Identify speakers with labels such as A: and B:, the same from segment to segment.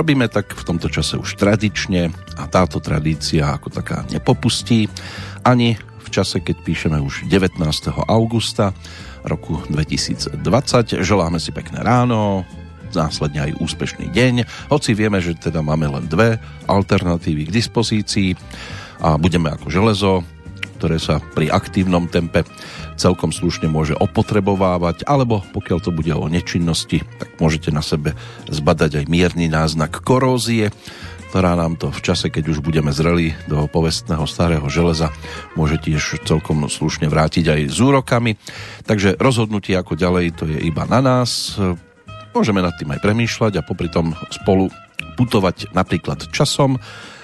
A: Robíme tak v tomto čase už tradične a táto tradícia ako taká nepopustí ani v čase, keď píšeme už 19. augusta roku 2020. Želáme si pekné ráno, následne aj úspešný deň, hoci vieme, že teda máme len dve alternatívy k dispozícii a budeme ako železo, ktoré sa pri aktívnom tempe celkom slušne môže opotrebovávať, alebo pokiaľ to bude o nečinnosti, tak môžete na sebe zbadať aj mierny náznak korózie, ktorá nám to v čase, keď už budeme zreli do povestného starého železa, môže tiež celkom slušne vrátiť aj s úrokami. Takže rozhodnutie ako ďalej, to je iba na nás. Môžeme nad tým aj premýšľať a popri tom spolu putovať napríklad časom,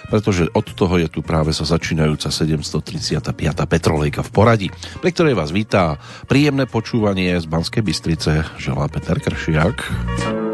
A: pretože od toho je tu práve sa začínajúca 735. Petrolejka v poradí, pri ktorej vás vítá príjemné počúvanie z Banskej Bystrice, želá Peter Kršiak.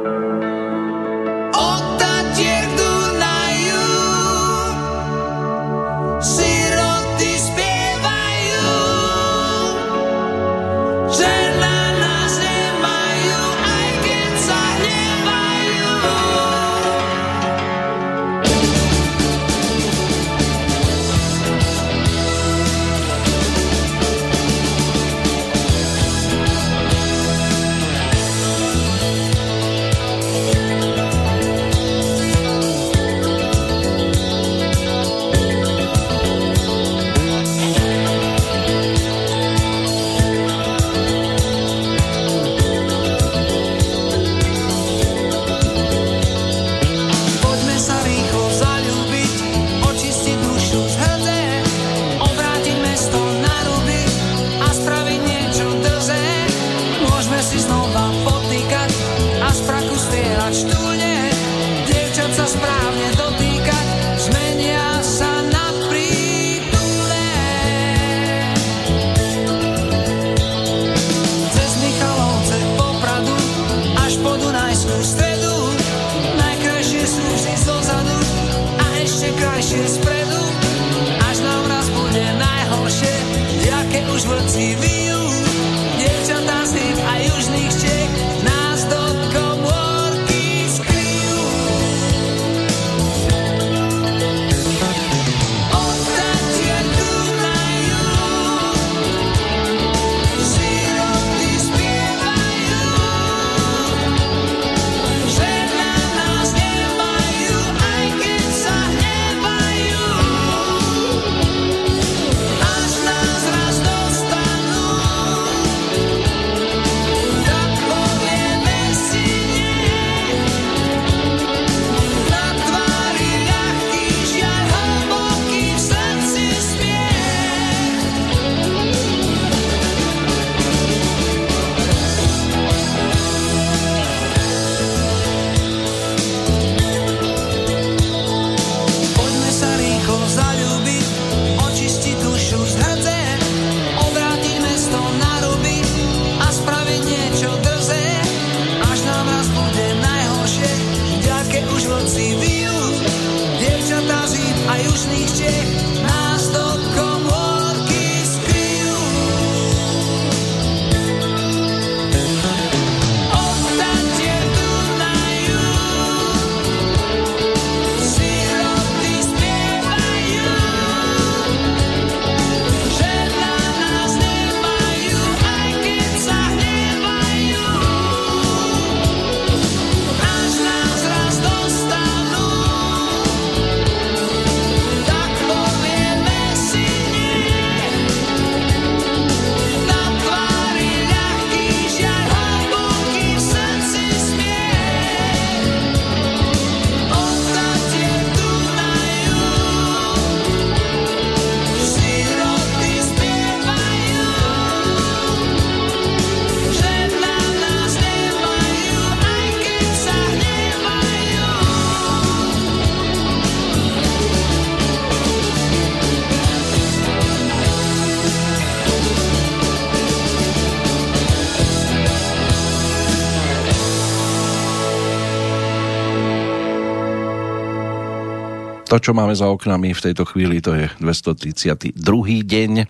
A: noci vyjú dievčatá z Hýb a južných Čech To, čo máme za oknami v tejto chvíli, to je 232. deň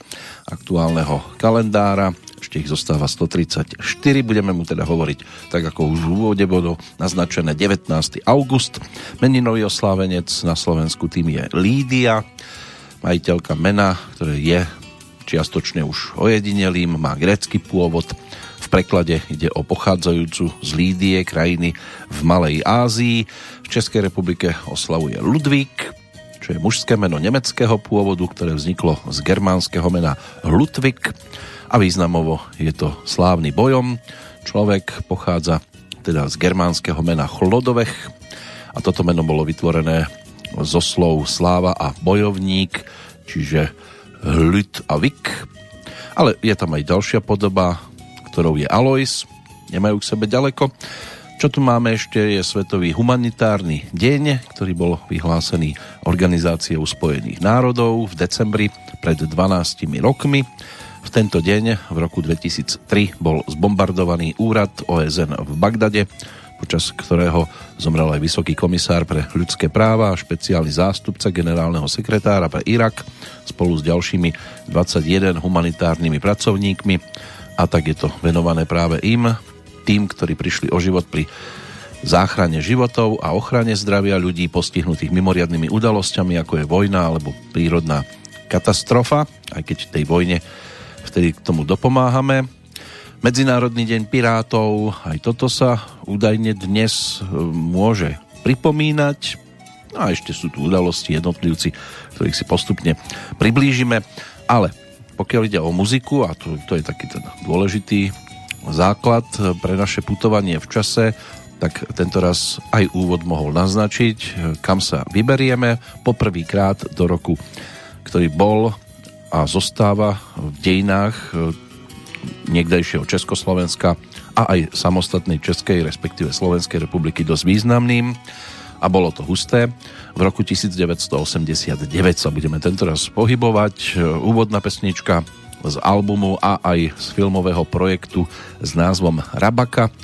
A: aktuálneho kalendára.
B: ešte ich zostáva 134. Budeme mu teda hovoriť, tak ako už v úvode bolo naznačené 19. august. Meninový oslávenec na Slovensku tým je Lídia, majiteľka mena, ktoré je čiastočne už ojedinelým, má grecký pôvod. Preklade ide o pochádzajúcu z Lídie, krajiny v Malej Ázii. V Českej republike oslavuje Ludvík, čo je mužské meno nemeckého pôvodu, ktoré vzniklo z germánskeho mena Ludvík a významovo je to slávny bojom. Človek pochádza teda z germánskeho mena Chlodovech a toto meno bolo vytvorené zo slov sláva a bojovník, čiže hľud a vik. Ale je tam aj ďalšia podoba, ktorou je Alois. Nemajú k sebe ďaleko. Čo tu máme ešte je Svetový humanitárny deň, ktorý bol vyhlásený Organizáciou spojených národov v decembri pred 12 rokmi. V tento deň v roku 2003 bol zbombardovaný úrad OSN v Bagdade, počas ktorého zomrel aj vysoký komisár pre ľudské práva a špeciálny zástupca generálneho sekretára pre Irak spolu s ďalšími 21 humanitárnymi pracovníkmi a tak je to venované práve im, tým, ktorí prišli o život pri záchrane životov a ochrane zdravia ľudí postihnutých mimoriadnými udalosťami, ako je vojna alebo prírodná katastrofa, aj keď tej vojne vtedy k tomu dopomáhame. Medzinárodný deň pirátov, aj toto sa údajne dnes e, môže pripomínať. No a ešte sú tu udalosti, jednotlivci, ktorých si postupne priblížime. Ale pokiaľ ide o muziku, a to, to je taký ten dôležitý základ pre naše putovanie v čase, tak tento raz aj úvod mohol naznačiť, kam sa vyberieme poprvýkrát do roku, ktorý bol a zostáva v dejinách e, niekdejšieho Československa a aj samostatnej Českej, respektíve Slovenskej republiky dosť významným a bolo to husté. V roku 1989 sa budeme tento raz pohybovať. Úvodná pesnička z albumu a aj z filmového projektu s názvom Rabaka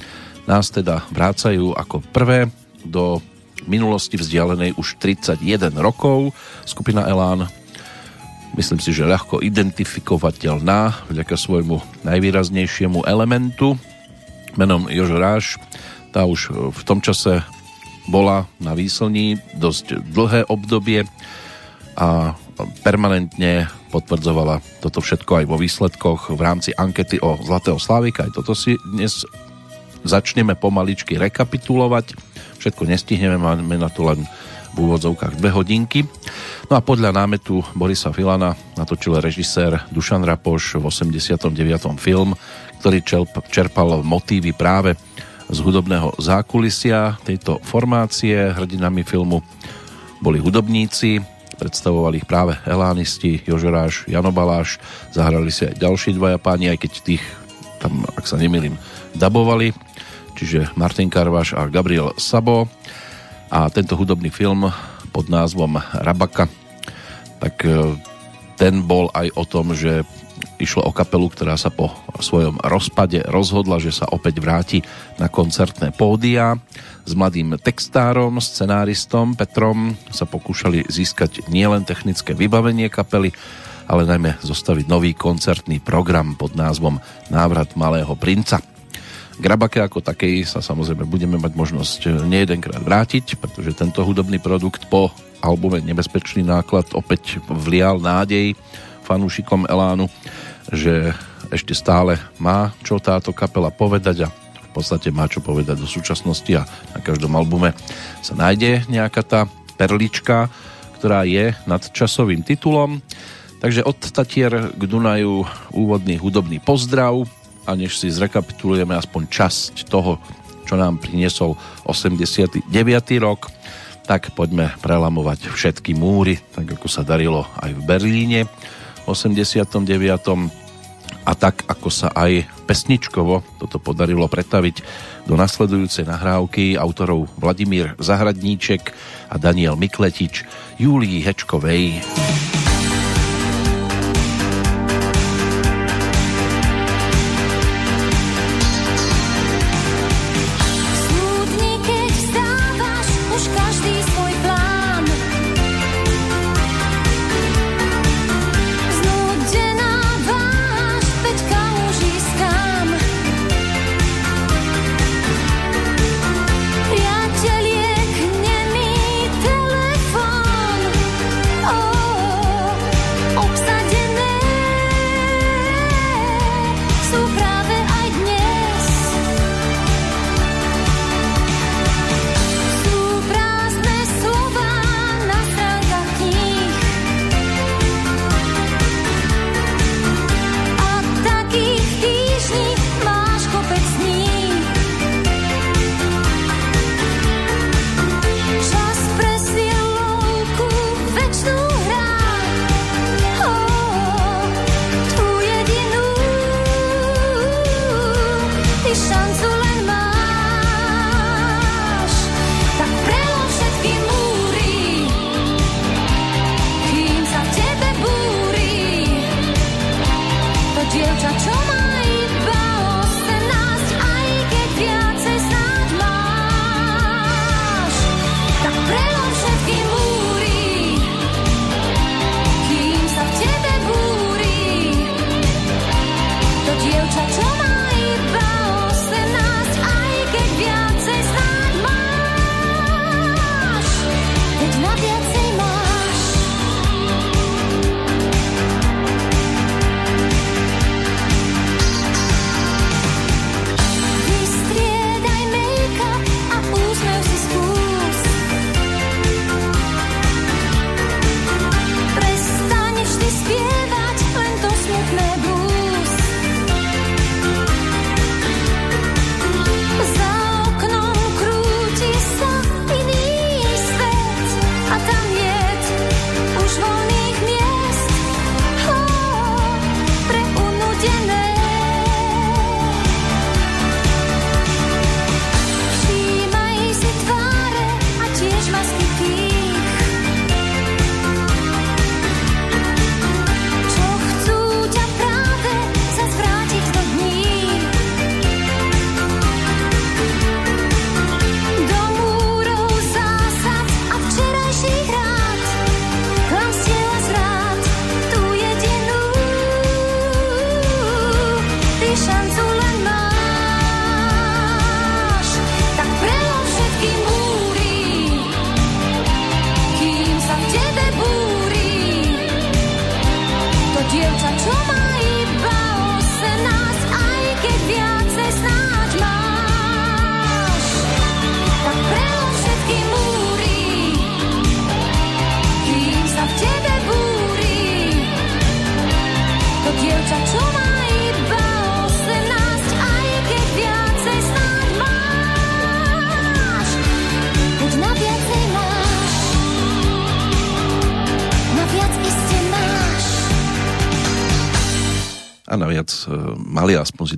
B: nás teda vrácajú ako prvé do minulosti vzdialenej už 31 rokov. Skupina Elán myslím si, že ľahko identifikovateľná vďaka svojmu najvýraznejšiemu elementu menom Jožo Ráš. Tá už v tom čase bola na výslní dosť dlhé obdobie a permanentne potvrdzovala toto všetko aj vo výsledkoch v rámci ankety o Zlatého Slávika. Aj toto si dnes začneme pomaličky rekapitulovať. Všetko nestihneme, máme na to len v úvodzovkách dve hodinky. No a podľa námetu Borisa Filana natočil režisér Dušan Rapoš v 89. film, ktorý čerpal motívy práve z hudobného zákulisia tejto formácie. Hrdinami filmu boli hudobníci, predstavovali ich práve elánisti Jožoráš, Jano Baláš, zahrali si aj ďalší dvaja páni, aj keď tých tam, ak sa nemýlim, dabovali, čiže Martin Karvaš a Gabriel Sabo. A tento hudobný film pod názvom Rabaka, tak e, ten bol aj o tom, že išlo o kapelu, ktorá sa po svojom rozpade rozhodla, že sa opäť vráti na koncertné pódia. S mladým textárom, scenáristom Petrom sa pokúšali získať nielen technické vybavenie kapely, ale najmä zostaviť nový koncertný program pod názvom Návrat malého princa. Grabake ako takej sa samozrejme budeme mať možnosť nejedenkrát vrátiť, pretože tento hudobný produkt po albume Nebezpečný náklad opäť vlial nádej fanúšikom Elánu, že ešte stále má čo táto kapela povedať a v podstate má čo povedať do súčasnosti a na každom albume sa nájde nejaká tá perlička, ktorá je nad časovým titulom. Takže od Tatier k Dunaju úvodný hudobný pozdrav a než si zrekapitulujeme aspoň časť toho, čo nám priniesol 89. rok, tak poďme prelamovať všetky múry, tak ako sa darilo aj v Berlíne 89. A tak ako sa aj pesničkovo toto podarilo pretaviť do nasledujúcej nahrávky autorov Vladimír Zahradníček a Daniel Mikletič Júlii Hečkovej.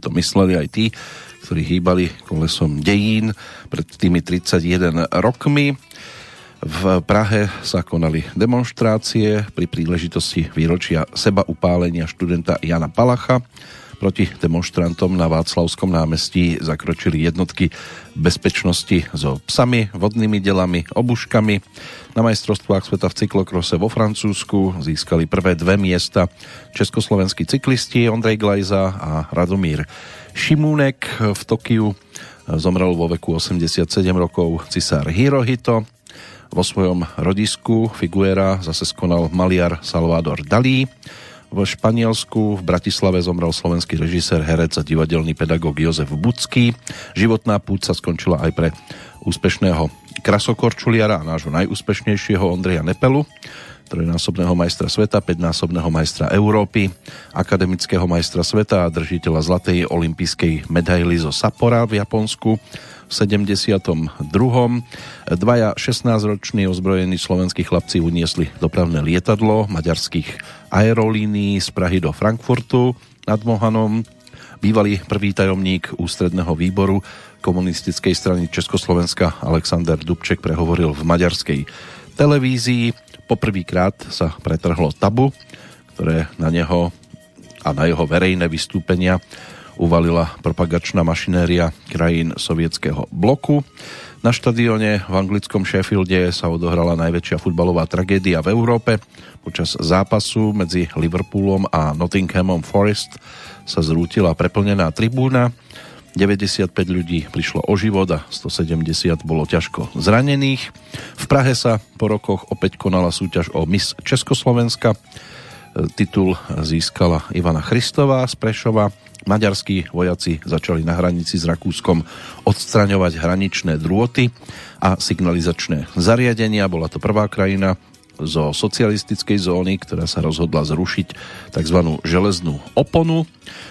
B: To mysleli aj tí, ktorí hýbali kolesom dejín pred tými 31 rokmi. V Prahe sa konali demonstrácie pri príležitosti výročia seba upálenia študenta Jana Palacha. Proti demonstrantom na Václavskom námestí zakročili jednotky bezpečnosti so psami, vodnými delami, obuškami. Na majstrovstvách sveta v cyklokrose vo Francúzsku získali prvé dve miesta československí cyklisti Ondrej Glajza a Radomír Šimúnek v Tokiu. Zomrel vo veku 87 rokov cisár Hirohito. Vo svojom rodisku Figuera zase skonal maliar Salvador Dalí v Španielsku v Bratislave zomrel slovenský režisér, herec a divadelný pedagóg Jozef Budský. Životná púť sa skončila aj pre úspešného krasokorčuliara a nášho najúspešnejšieho Ondreja Nepelu, trojnásobného majstra sveta, 5-násobného majstra Európy, akademického majstra sveta a držiteľa zlatej olympijskej medaily zo Sappora v Japonsku, v 72. Dvaja 16-roční ozbrojení slovenskí chlapci uniesli dopravné lietadlo maďarských aerolínií z Prahy do Frankfurtu nad Mohanom. Bývalý prvý tajomník ústredného výboru komunistickej strany Československa Alexander Dubček prehovoril v maďarskej televízii. Poprvýkrát sa pretrhlo tabu, ktoré na neho a na jeho verejné vystúpenia uvalila propagačná mašinéria krajín sovietského bloku. Na štadióne v anglickom Sheffielde sa odohrala najväčšia futbalová tragédia v Európe. Počas zápasu medzi Liverpoolom a Nottinghamom Forest sa zrútila preplnená tribúna. 95 ľudí prišlo o život a 170 bolo ťažko zranených. V Prahe sa po rokoch opäť konala súťaž o Miss Československa. Titul získala Ivana Christová z Prešova Maďarskí vojaci začali na hranici s Rakúskom odstraňovať hraničné drôty a signalizačné zariadenia. Bola to prvá krajina zo socialistickej zóny, ktorá sa rozhodla zrušiť tzv. železnú oponu.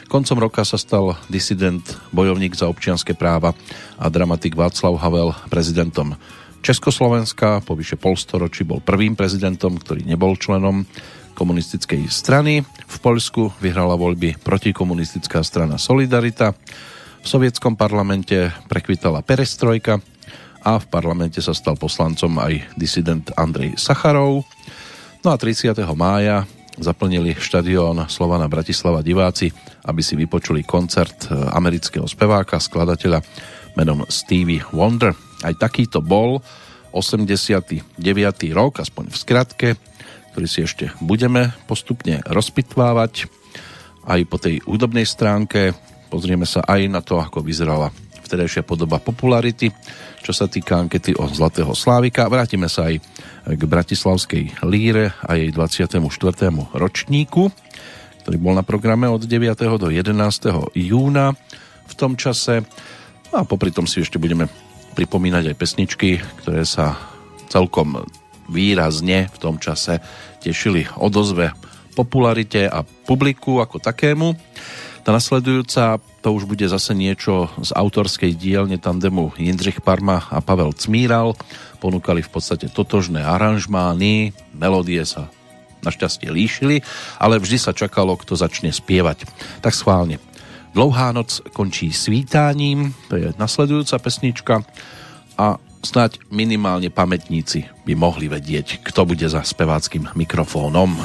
B: Koncom roka sa stal disident, bojovník za občianske práva a dramatik Václav Havel prezidentom Československa. Po vyše polstoročí bol prvým prezidentom, ktorý nebol členom komunistickej strany. V Poľsku vyhrala voľby protikomunistická strana Solidarita. V sovietskom parlamente prekvitala perestrojka a v parlamente sa stal poslancom aj disident Andrej Sacharov. No a 30. mája zaplnili štadión Slovana Bratislava diváci, aby si vypočuli koncert e, amerického speváka, skladateľa menom Stevie Wonder. Aj takýto bol 89. rok, aspoň v skratke, ktorý si ešte budeme postupne rozpitvávať aj po tej údobnej stránke. Pozrieme sa aj na to, ako vyzerala vtedajšia podoba popularity, čo sa týka ankety o Zlatého Slávika. Vrátime sa aj k Bratislavskej líre a jej 24. ročníku, ktorý bol na programe od 9. do 11. júna v tom čase. A popri tom si ešte budeme pripomínať aj pesničky, ktoré sa celkom výrazne v tom čase tešili odozve popularite a publiku ako takému. Tá nasledujúca to už bude zase niečo z autorskej dielne tandemu Jindřich Parma a Pavel Cmíral. Ponúkali v podstate totožné aranžmány, melódie sa našťastie líšili, ale vždy sa čakalo, kto začne spievať. Tak schválne. Dlouhá noc končí svítáním, to je nasledujúca pesnička a snáď minimálne pamätníci by mohli vedieť, kto bude za speváckým mikrofónom.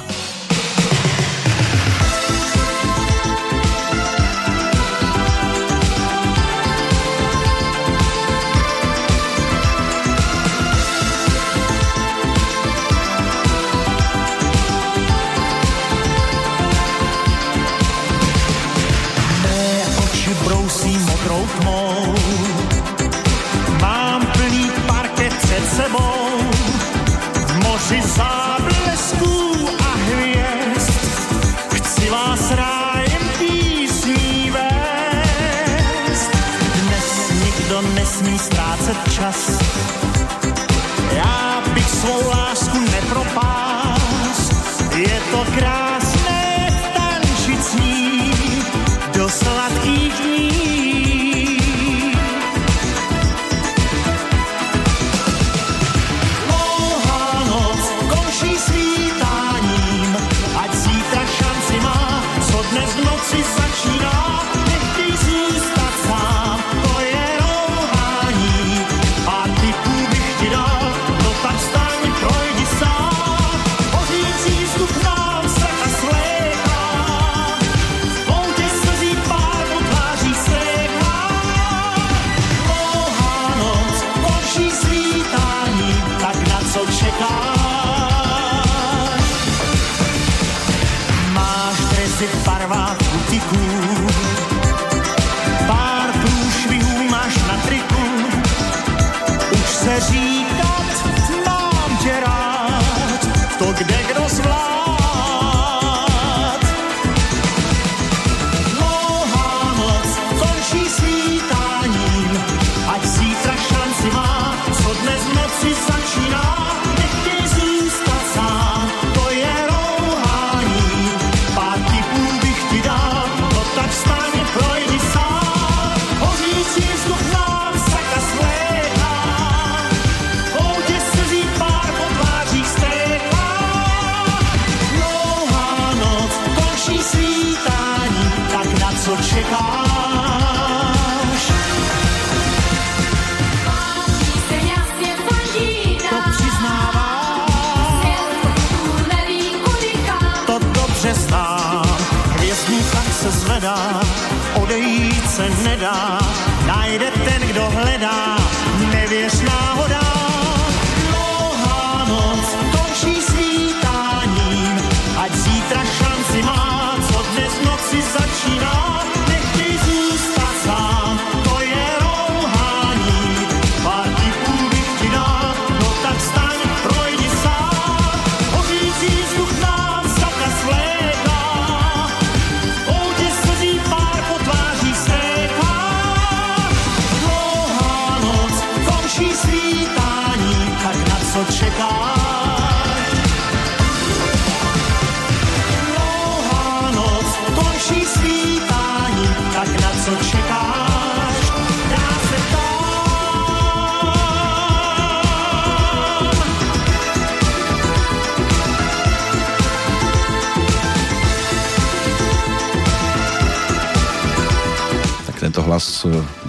C: us. Dnes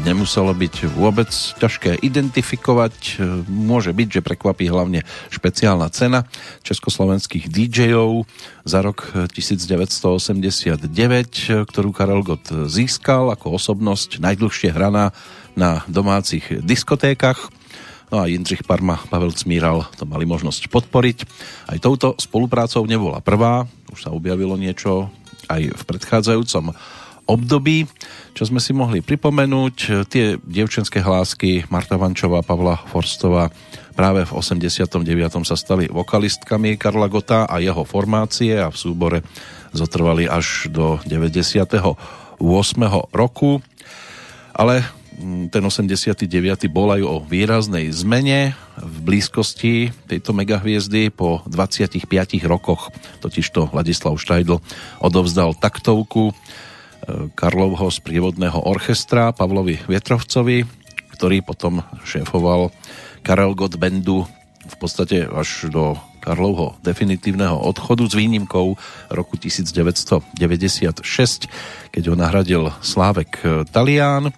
B: nemuselo byť vôbec ťažké identifikovať. Môže byť, že prekvapí hlavne špeciálna cena československých DJov za rok e, 1989, e, ktorú Karel Gott získal ako osobnosť najdlhšie hraná na domácich diskotékach. No a Jindřich Parma, Pavel Cmíral to mali možnosť podporiť. Aj touto spoluprácou nebola prvá, už sa objavilo niečo aj v predchádzajúcom období, čo sme si mohli pripomenúť. Tie dievčenské hlásky Marta Vančová, Pavla Forstová práve v 89. sa stali vokalistkami Karla Gota a jeho formácie a v súbore zotrvali až do 98. roku. Ale mm, ten 89. bol aj o výraznej zmene v blízkosti tejto megahviezdy po 25 rokoch. Totižto Ladislav Štajdl odovzdal taktovku Karlovho sprievodného orchestra Pavlovi Vietrovcovi, ktorý potom šéfoval Karel Gott Bandu v podstate až do Karlovho definitívneho odchodu s výnimkou roku 1996, keď ho nahradil Slávek Talián.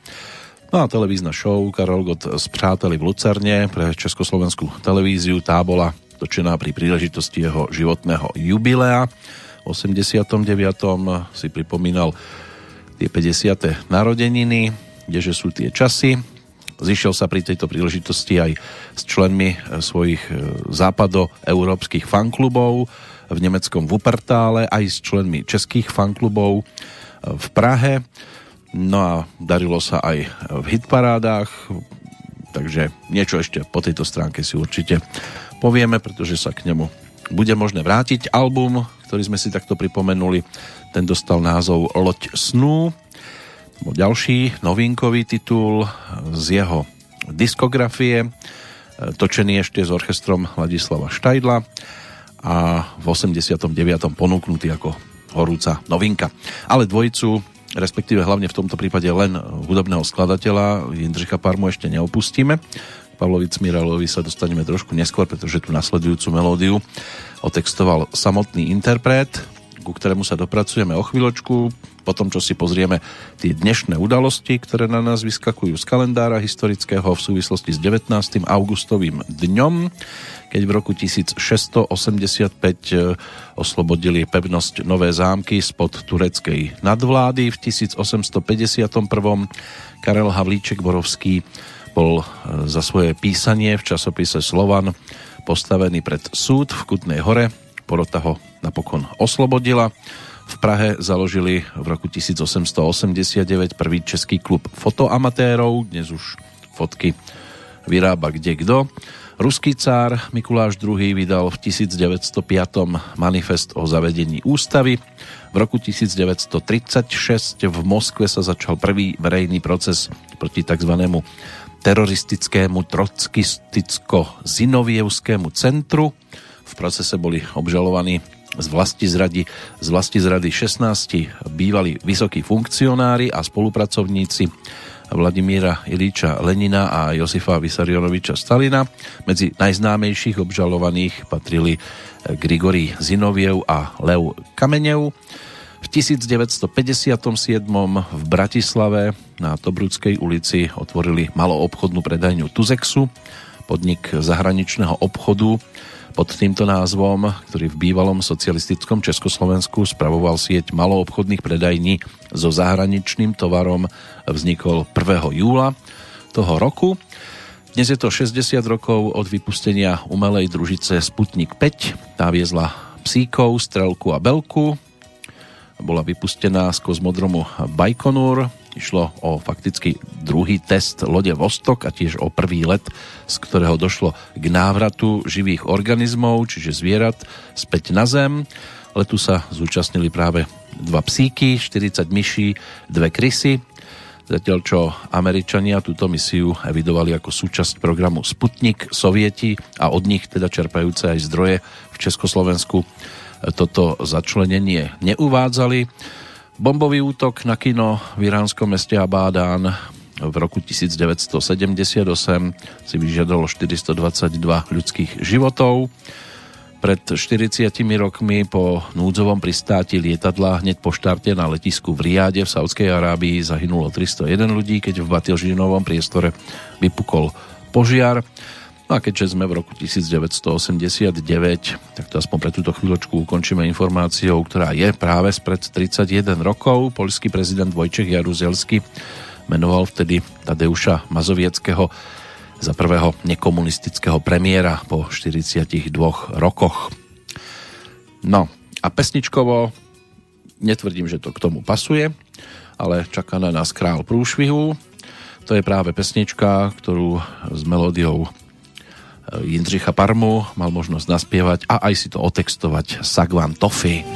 B: No a televízna show Karel Gott s přáteli v Lucerne pre Československú televíziu tá bola točená pri príležitosti jeho životného jubilea. V 89. si pripomínal tie 50. narodeniny, kdeže sú tie časy. Zišiel sa pri tejto príležitosti aj s členmi svojich západoeurópskych fanklubov v nemeckom Wuppertále, aj s členmi českých fanklubov v Prahe. No a darilo sa aj v hitparádách, takže niečo ešte po tejto stránke si určite povieme, pretože sa k nemu bude možné vrátiť. Album, ktorý sme si takto pripomenuli, ten dostal názov Loď snú. Bol ďalší novinkový titul z jeho diskografie, točený ešte s orchestrom Ladislava Štajdla a v 89. ponúknutý ako horúca novinka. Ale dvojicu, respektíve hlavne v tomto prípade len hudobného skladateľa Jindřicha Parmu ešte neopustíme. Pavlovi Cmiralovi sa dostaneme trošku neskôr, pretože tu nasledujúcu melódiu otextoval samotný interpret, ku ktorému sa dopracujeme o chvíľočku po tom, čo si pozrieme tie dnešné udalosti, ktoré na nás vyskakujú z kalendára historického v súvislosti s 19. augustovým dňom, keď v roku 1685 e, oslobodili pevnosť Nové zámky spod tureckej nadvlády. V 1851. Karel Havlíček Borovský bol e, za svoje písanie v časopise Slovan postavený pred súd v Kutnej hore. Porota ho napokon oslobodila. V Prahe založili v roku 1889 prvý český klub fotoamatérov, dnes už fotky vyrába kde kdo. Ruský cár Mikuláš II vydal v 1905 manifest o zavedení ústavy. V roku 1936 v Moskve sa začal prvý verejný proces proti tzv. teroristickému trockisticko-zinovievskému centru. V procese boli obžalovaní z vlasti zrady, z vlasti zrady 16 bývali vysokí funkcionári a spolupracovníci Vladimíra Ilíča Lenina a Josifa Vysarionoviča Stalina. Medzi najznámejších obžalovaných patrili Grigory Zinoviev a Lev Kamenev. V 1957 v Bratislave na Tobrudskej ulici otvorili maloobchodnú predajňu Tuzexu, podnik zahraničného obchodu, pod týmto názvom, ktorý v bývalom socialistickom Československu spravoval sieť maloobchodných predajní so zahraničným tovarom, vznikol 1. júla toho roku. Dnes je to 60 rokov od vypustenia umelej družice Sputnik 5. Tá viezla psíkov, strelku a belku. Bola vypustená z kozmodromu Baikonur Išlo o fakticky druhý test lode Vostok a tiež o prvý let, z ktorého došlo k návratu živých organizmov, čiže zvierat, späť na zem. Letu sa zúčastnili práve dva psíky, 40 myší, dve krysy. Zatiaľ čo Američania túto misiu evidovali ako súčasť programu Sputnik, Sovieti a od nich teda čerpajúce aj zdroje v Československu toto začlenenie neuvádzali. Bombový útok na kino v iránskom meste Abádán v roku 1978 si vyžiadalo 422 ľudských životov. Pred 40 rokmi po núdzovom pristáti lietadla hneď po štarte na letisku v Riade v Saudskej Arábii zahynulo 301 ľudí, keď v Batilžinovom priestore vypukol požiar. No a keďže sme v roku 1989, tak to aspoň pre túto chvíľočku ukončíme informáciou, ktorá je práve spred 31 rokov. Polský prezident Vojčech Jaruzelský menoval vtedy Tadeuša Mazovieckého za prvého nekomunistického premiéra po 42 rokoch. No a pesničkovo netvrdím, že to k tomu pasuje, ale čaká na nás král prúšvihu. To je práve pesnička, ktorú s melódiou Jindřicha Parmu mal možnosť naspievať a aj si to otextovať Sagvan Toffy.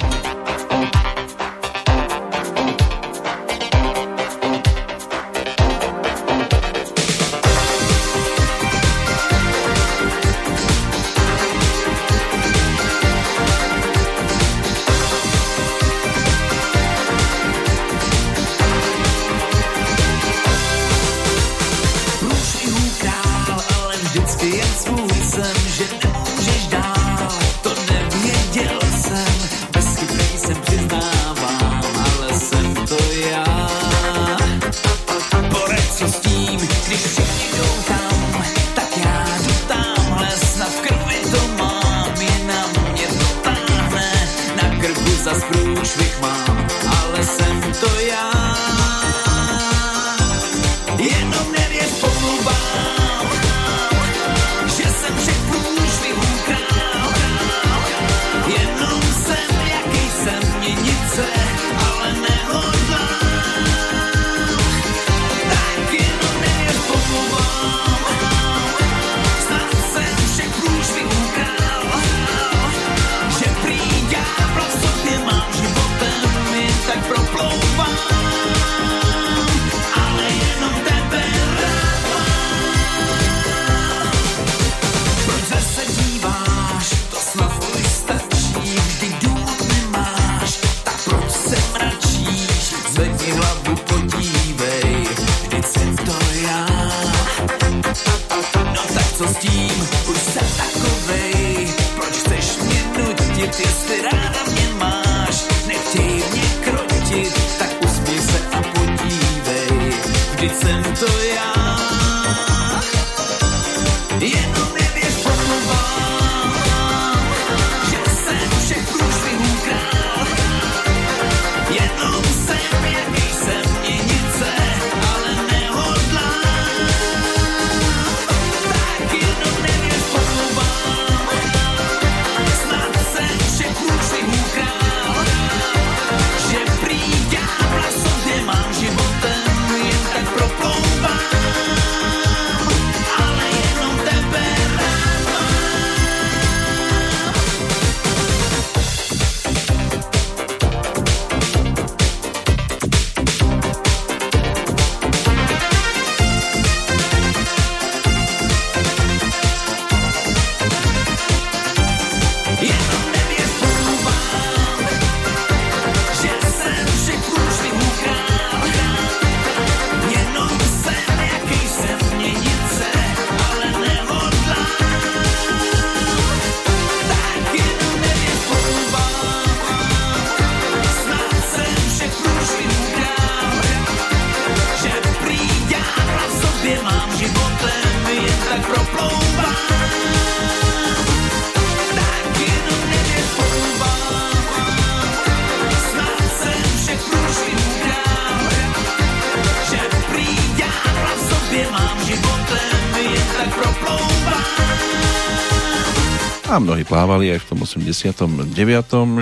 B: A mnohí plávali aj v tom 89.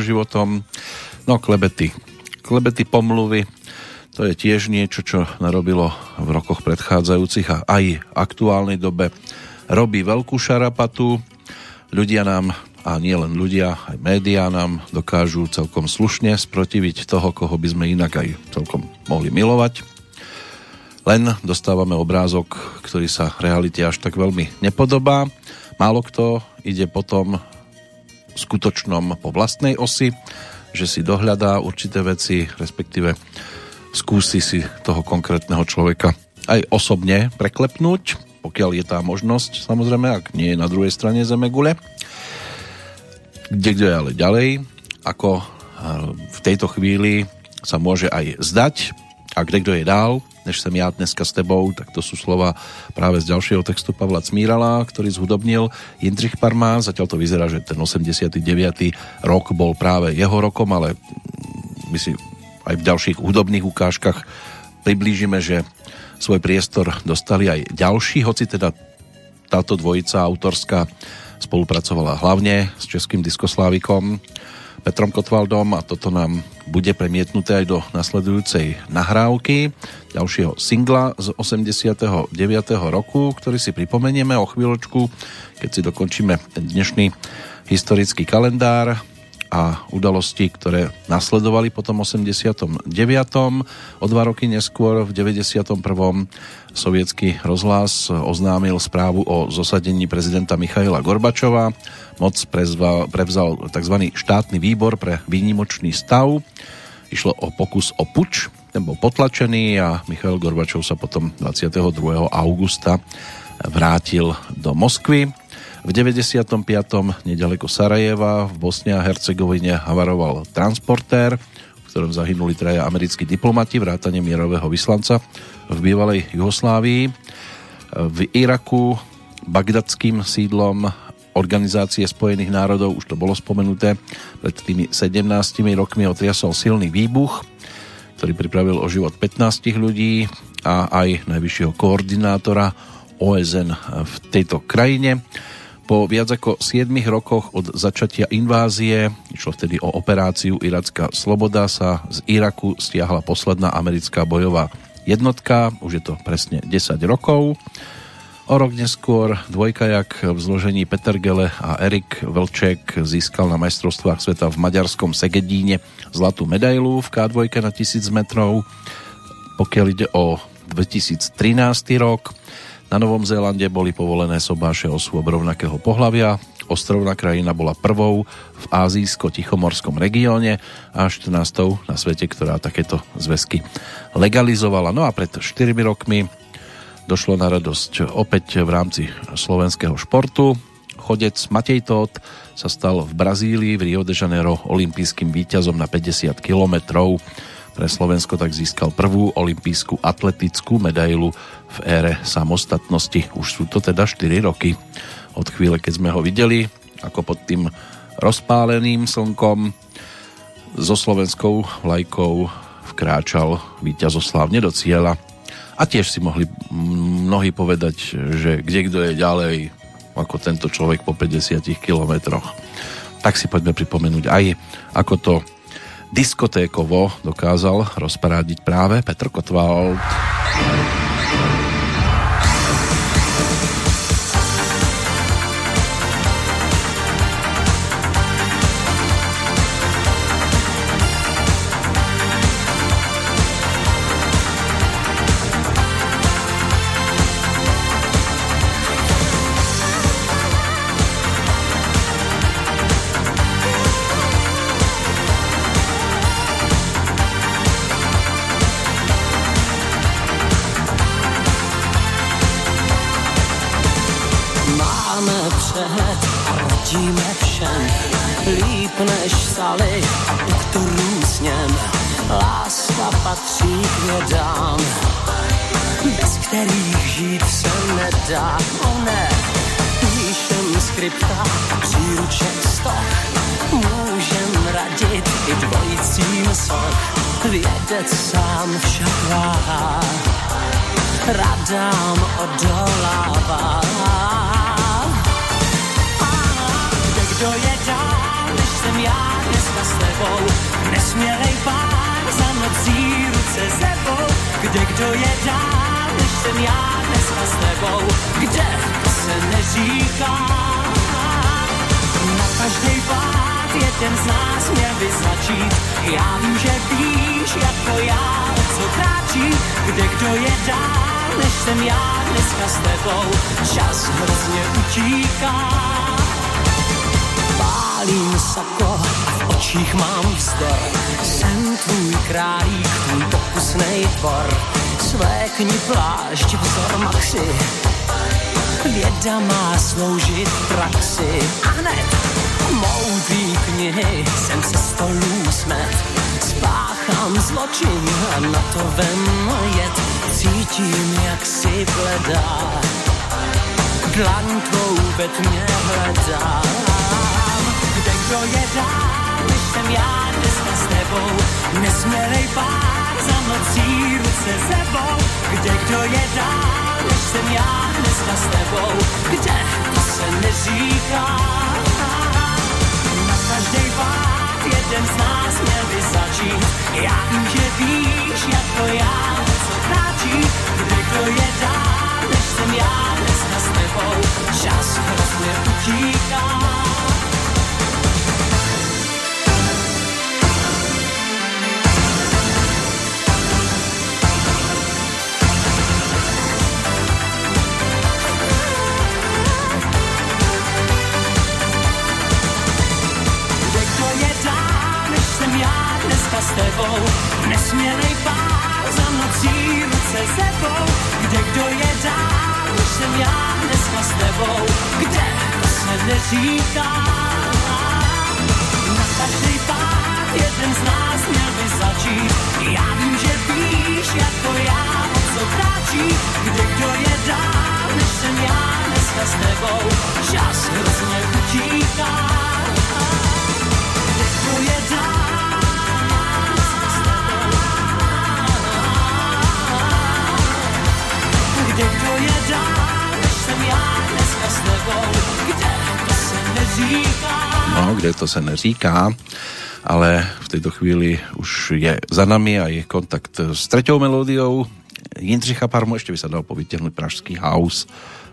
B: životom. No klebety. Klebety pomluvy. To je tiež niečo, čo narobilo v rokoch predchádzajúcich a aj aktuálnej dobe robí veľkú šarapatu. Ľudia nám, a nie len ľudia, aj médiá nám dokážu celkom slušne sprotiviť toho, koho by sme inak aj celkom mohli milovať. Len dostávame obrázok, ktorý sa realite až tak veľmi nepodobá. Málo kto ide potom skutočnom po vlastnej osi, že si dohľadá určité veci, respektíve skúsi si toho konkrétneho človeka aj osobne preklepnúť, pokiaľ je tá možnosť, samozrejme, ak nie je na druhej strane Zemegule. Kde kto je ale ďalej, ako v tejto chvíli sa môže aj zdať a kde kto je dál, než som ja dneska s tebou, tak to sú slova práve z ďalšieho textu Pavla Cmírala, ktorý zhudobnil Jindřich Parma. Zatiaľ to vyzerá, že ten 89. rok bol práve jeho rokom, ale my si aj v ďalších hudobných ukážkach priblížime, že svoj priestor dostali aj ďalší, hoci teda táto dvojica autorská spolupracovala hlavne s českým diskoslávikom Petrom Kotvaldom a toto nám bude premietnuté aj do nasledujúcej nahrávky ďalšieho singla z 89. roku, ktorý si pripomenieme o chvíľočku, keď si dokončíme ten dnešný historický kalendár a udalosti, ktoré nasledovali po tom 89. O dva roky neskôr v 91. sovietský rozhlas oznámil správu o zosadení prezidenta Michaila Gorbačova. Moc prezval, prevzal tzv. štátny výbor pre výnimočný stav. Išlo o pokus o puč, ten bol potlačený a Michail Gorbačov sa potom 22. augusta vrátil do Moskvy. V 95. nedaleko Sarajeva v Bosne a Hercegovine havaroval transportér, v ktorom zahynuli traja americkí diplomati, vrátane mierového vyslanca v bývalej Jugoslávii. V Iraku bagdadským sídlom Organizácie spojených národov, už to bolo spomenuté, pred tými 17 rokmi otriasol silný výbuch, ktorý pripravil o život 15 ľudí a aj najvyššieho koordinátora OSN v tejto krajine. Po viac ako 7 rokoch od začatia invázie, išlo vtedy o operáciu Iracká sloboda, sa z Iraku stiahla posledná americká bojová jednotka, už je to presne 10 rokov. O rok neskôr dvojkajak v zložení Peter Gele a Erik Vlček získal na majstrovstvách sveta v maďarskom Segedíne zlatú medailu v K2 na 1000 metrov. Pokiaľ ide o 2013 rok, na Novom Zélande boli povolené sobáše osôb rovnakého pohlavia. Ostrovná krajina bola prvou v azijsko-tichomorskom regióne a 14. na svete, ktorá takéto zväzky legalizovala. No a pred 4 rokmi došlo na radosť opäť v rámci slovenského športu. Chodec Matej Tóth sa stal v Brazílii v Rio de Janeiro olympijským víťazom na 50 kilometrov. Pre Slovensko tak získal prvú olympijskú atletickú medailu v ére samostatnosti. Už sú to teda 4 roky od chvíle, keď sme ho videli, ako pod tým rozpáleným slnkom so slovenskou vlajkou vkráčal víťazoslávne do cieľa. A tiež si mohli mnohí povedať, že kde kto je ďalej ako tento človek po 50 kilometroch. Tak si poďme pripomenúť aj, ako to diskotékovo dokázal rozparádiť práve Petr Kotwald.
D: I dvojicím sok. Vědec sám však váhá, radám odolává. Kde kdo je dál, než jsem já dneska s tebou, nesmělej pár za nocí ruce sebou. Kde kdo je dál, než jsem já dneska s tebou, kde se neříká. Na každý pád jeden z nás měl by začít. Já vím, že víš, jako o co kráčí. Kde kdo je dál, než jsem já dneska s tebou. Čas hrozně utíká. Pálím sako a v očích mám vzdor. Jsem tvůj králík, tvůj pokusnej tvor. Svékni plášť vzor maxi. Věda má sloužit praxi. A hned knihy jsem se stolů smet. Spáchám zločin a na to vem jet. Cítím, jak si bledá. Dlaň tvou ve tmě hledám. Kde kdo je dál, než jsem já dneska s tebou. Nesmělej pár za nocí ruce sebou. Kde kdo je dál, než jsem já dneska s tebou. Kde to se neříká. Jeden z nás měl by začít. Já vím, že víš, jako já, co kráčí. Kde kdo je dál, než jsem já dneska s tebou. Čas hrozně utíká. Tebou. Nesmělej pár za nocí ruce sebou. Kde kdo je dál, než jsem já dneska s tebou. Kde to se neříká. Na každý pád jeden z nás měl by začít. Já vím, že víš, jako já, o co kráčí. Kde kdo je dál, než jsem já dneska s tebou. Čas hrozně utíká. Kde kdo je dál,
B: No, kde to sa neříká, ale v tejto chvíli už je za nami a je kontakt s treťou melódiou Jindřicha Parmu, ešte by sa dal povytiahnuť Pražský house.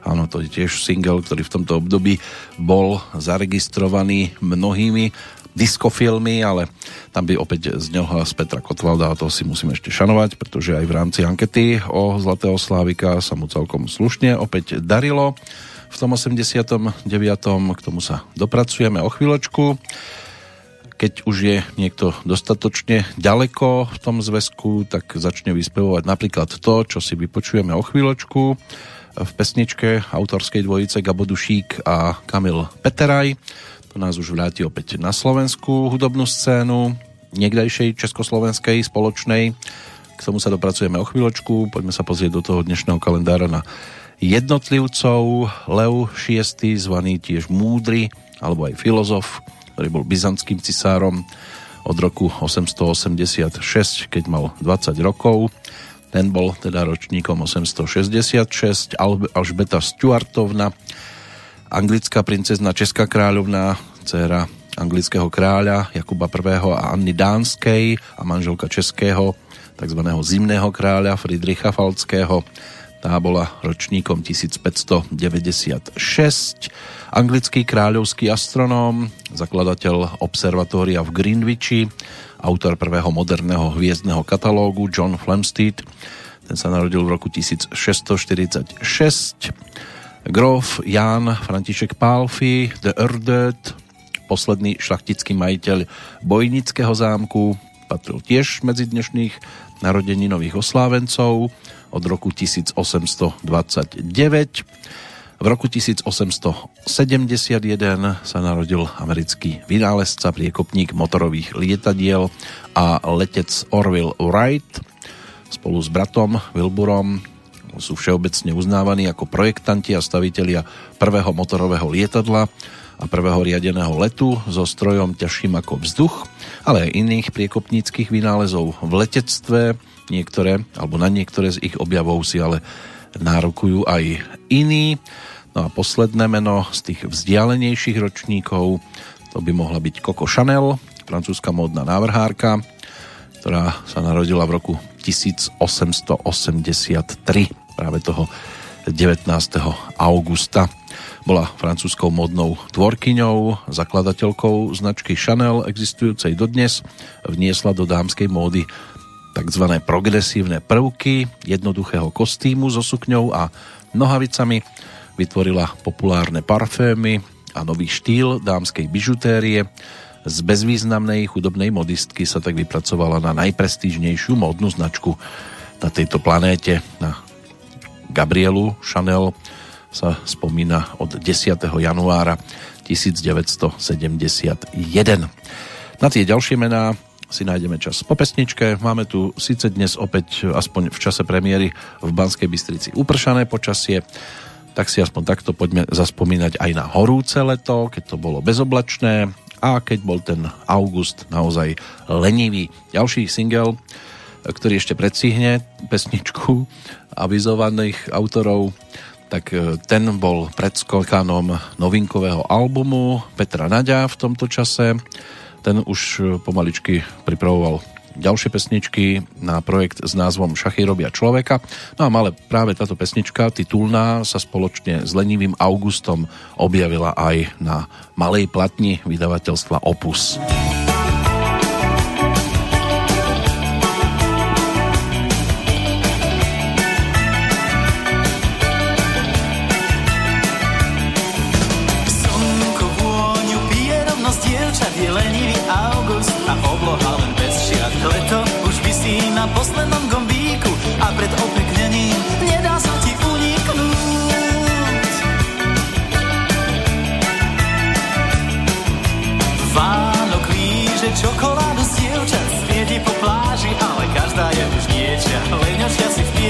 B: Áno, to je tiež single, ktorý v tomto období bol zaregistrovaný mnohými diskofilmy, ale tam by opäť znel hlas Petra Kotvalda a to si musím ešte šanovať, pretože aj v rámci ankety o Zlatého Slávika sa mu celkom slušne opäť darilo v tom 89. K tomu sa dopracujeme o chvíľočku. Keď už je niekto dostatočne ďaleko v tom zväzku, tak začne vyspevovať napríklad to, čo si vypočujeme o chvíľočku v pesničke autorskej dvojice Gabo Dušík a Kamil Peteraj. To nás už vráti opäť na slovenskú hudobnú scénu, niekdajšej československej spoločnej. K tomu sa dopracujeme o chvíľočku. Poďme sa pozrieť do toho dnešného kalendára na jednotlivcov. Leu VI, zvaný tiež múdry, alebo aj filozof, ktorý bol byzantským cisárom od roku 886, keď mal 20 rokov. Ten bol teda ročníkom 866. Alžbeta Stuartovna, anglická princezna Česká kráľovná, dcéra anglického kráľa Jakuba I. a Anny Dánskej a manželka českého tzv. zimného kráľa Friedricha Falckého. Tá bola ročníkom 1596. Anglický kráľovský astronóm, zakladateľ observatória v Greenwichi, autor prvého moderného hviezdneho katalógu John Flamsteed. Ten sa narodil v roku 1646 Grof Jan František Pálfy de Erdet, posledný šlachtický majiteľ Bojnického zámku, patril tiež medzi dnešných narodeninových oslávencov od roku 1829. V roku 1871 sa narodil americký vynálezca, priekopník motorových lietadiel a letec Orville Wright. Spolu s bratom Wilburom sú všeobecne uznávaní ako projektanti a stavitelia prvého motorového lietadla a prvého riadeného letu so strojom ťažším ako vzduch, ale aj iných priekopníckých vynálezov v letectve. Niektoré, alebo na niektoré z ich objavov si ale nárokujú aj iní. No a posledné meno z tých vzdialenejších ročníkov to by mohla byť Coco Chanel, francúzska módna návrhárka, ktorá sa narodila v roku 1883 práve toho 19. augusta. Bola francúzskou modnou tvorkyňou, zakladateľkou značky Chanel existujúcej dodnes, vniesla do dámskej módy tzv. progresívne prvky jednoduchého kostýmu so sukňou a nohavicami, vytvorila populárne parfémy a nový štýl dámskej bižutérie. Z bezvýznamnej chudobnej modistky sa tak vypracovala na najprestížnejšiu módnu značku na tejto planéte, na Gabrielu Chanel sa spomína od 10. januára 1971. Na tie ďalšie mená si nájdeme čas po pesničke. Máme tu síce dnes opäť aspoň v čase premiéry v Banskej Bystrici upršané počasie, tak si aspoň takto poďme zaspomínať aj na horúce leto, keď to bolo bezoblačné a keď bol ten august naozaj lenivý. Ďalší single, ktorý ešte predstihne pesničku avizovaných autorov, tak e, ten bol predskokanom novinkového albumu Petra Naďa v tomto čase. Ten už e, pomaličky pripravoval ďalšie pesničky na projekt s názvom Šachy robia človeka. No a ale práve táto pesnička, titulná, sa spoločne s lenivým Augustom objavila aj na malej platni vydavateľstva Opus. Opus.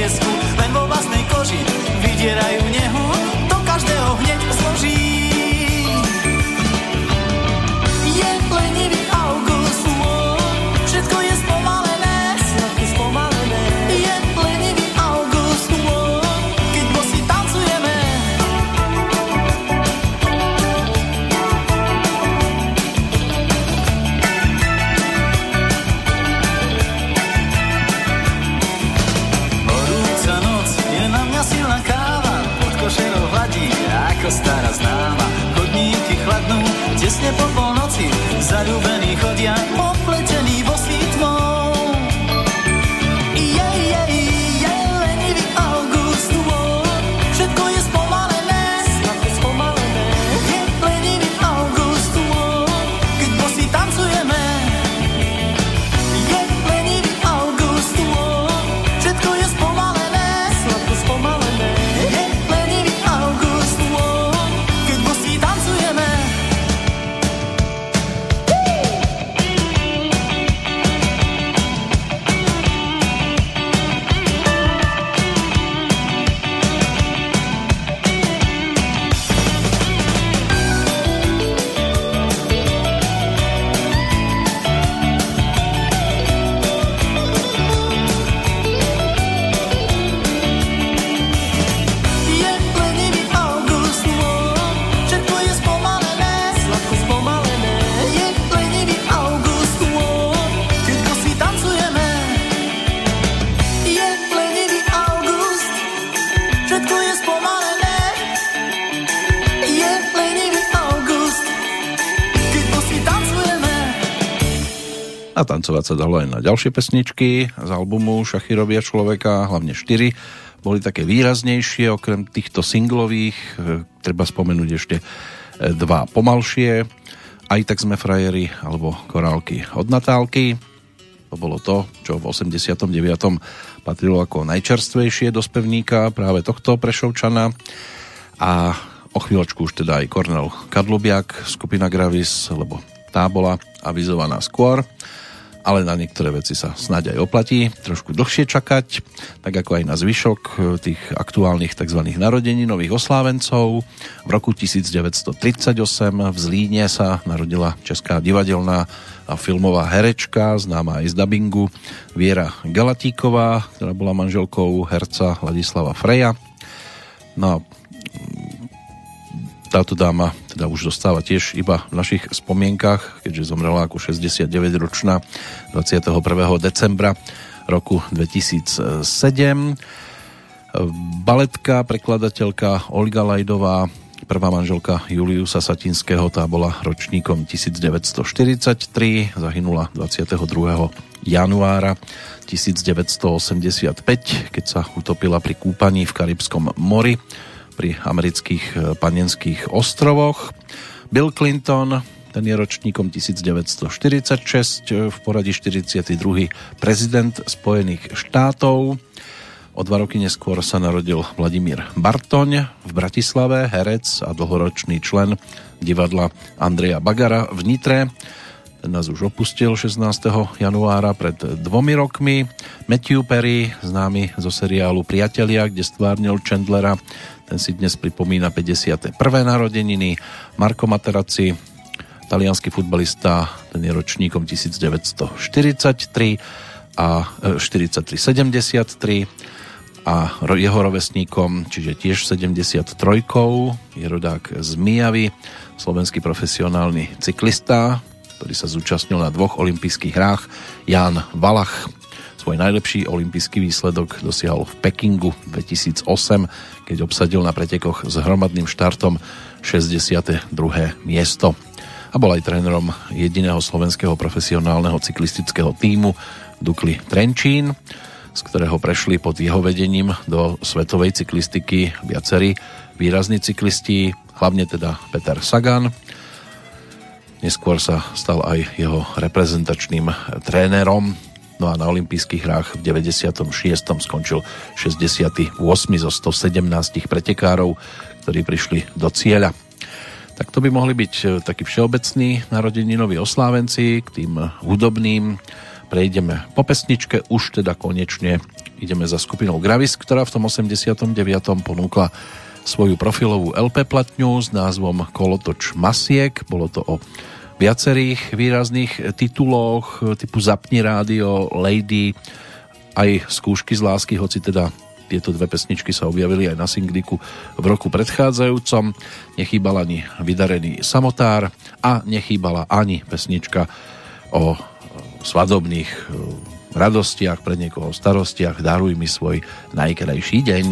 E: Piesku, len vo vlastnej koži vydierajú ako stará známa. Chodníky chladnú, tesne po polnoci, zalúbení chodia, opletení
B: sa dalo aj na ďalšie pesničky z albumu Šachy robia človeka, hlavne 4 boli také výraznejšie, okrem týchto singlových, e, treba spomenúť ešte e, dva pomalšie, aj tak sme frajeri, alebo korálky od Natálky. To bolo to, čo v 89. patrilo ako najčerstvejšie do spevníka práve tohto Prešovčana. A o chvíľočku už teda aj Kornel Kadlubiak, skupina Gravis, lebo tá bola avizovaná skôr ale na niektoré veci sa snáď aj oplatí trošku dlhšie čakať, tak ako aj na zvyšok e, tých aktuálnych tzv. narodení nových oslávencov. V roku 1938 v Zlíne sa narodila česká divadelná a filmová herečka, známa aj z dabingu, Viera Galatíková, ktorá bola manželkou herca Ladislava Freja. No táto dáma teda už dostáva tiež iba v našich spomienkach, keďže zomrela ako 69-ročná 21. decembra roku 2007. Baletka, prekladateľka Olga Lajdová, prvá manželka Juliusa Satinského, tá bola ročníkom 1943, zahynula 22. januára 1985, keď sa utopila pri kúpaní v Karibskom mori pri amerických e, panenských ostrovoch. Bill Clinton, ten je ročníkom 1946, e, v poradí 42. prezident Spojených štátov. O dva roky neskôr sa narodil Vladimír Bartoň v Bratislave, herec a dlhoročný člen divadla Andreja Bagara v Nitre. Ten nás už opustil 16. januára pred dvomi rokmi. Matthew Perry, známy zo seriálu Priatelia, kde stvárnil Chandlera, ten si dnes pripomína 51. narodeniny. Marko Materazzi, talianský futbalista, ten je ročníkom 1943 a 43 73 a jeho rovesníkom, čiže tiež 73 je rodák z Mijavy, slovenský profesionálny cyklista, ktorý sa zúčastnil na dvoch olympijských hrách, Jan Valach. Svoj najlepší olympijský výsledok dosiahol v Pekingu 2008, keď obsadil na pretekoch s hromadným štartom 62. miesto. A bol aj trénerom jediného slovenského profesionálneho cyklistického týmu Dukli Trenčín, z ktorého prešli pod jeho vedením do svetovej cyklistiky viacerí výrazní cyklisti, hlavne teda Peter Sagan. Neskôr sa stal aj jeho reprezentačným trénerom No a na olympijských hrách v 96. skončil 68. zo 117 pretekárov, ktorí prišli do cieľa. Tak to by mohli byť e, takí všeobecní narodeninoví oslávenci k tým hudobným. Prejdeme po pesničke, už teda konečne ideme za skupinou Gravis, ktorá v tom 89. ponúkla svoju profilovú LP platňu s názvom Kolotoč Masiek. Bolo to o viacerých výrazných tituloch typu Zapni rádio, Lady, aj Skúšky z lásky, hoci teda tieto dve pesničky sa objavili aj na singliku v roku predchádzajúcom. Nechýbal ani vydarený samotár a nechýbala ani pesnička o svadobných e, radostiach, pre niekoho starostiach. Daruj mi svoj najkrajší deň.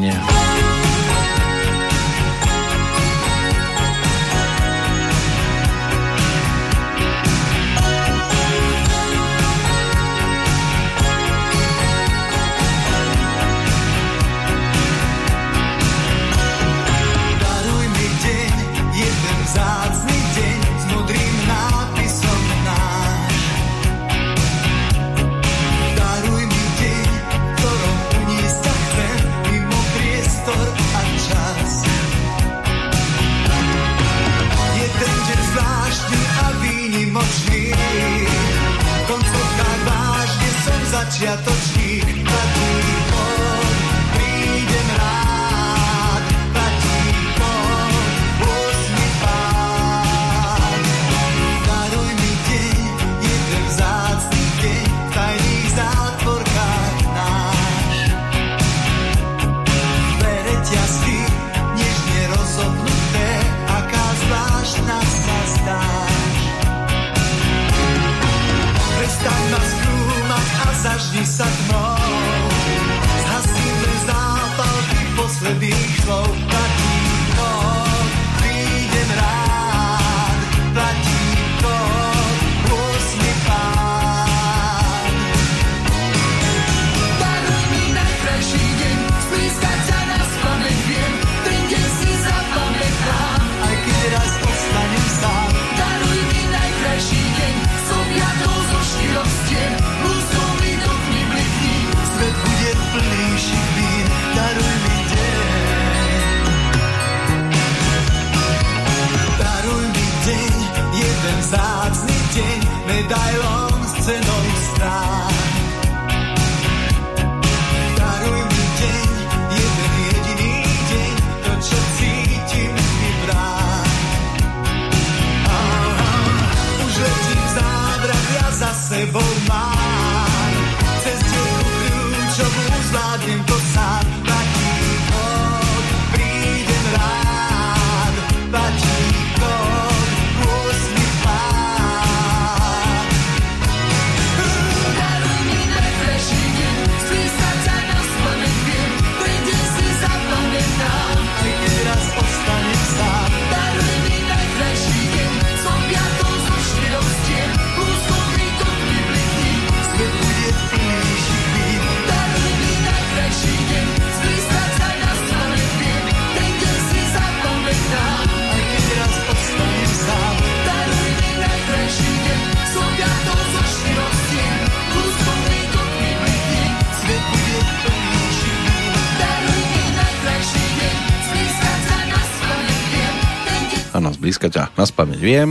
B: Nás blízka ťa na spameť viem.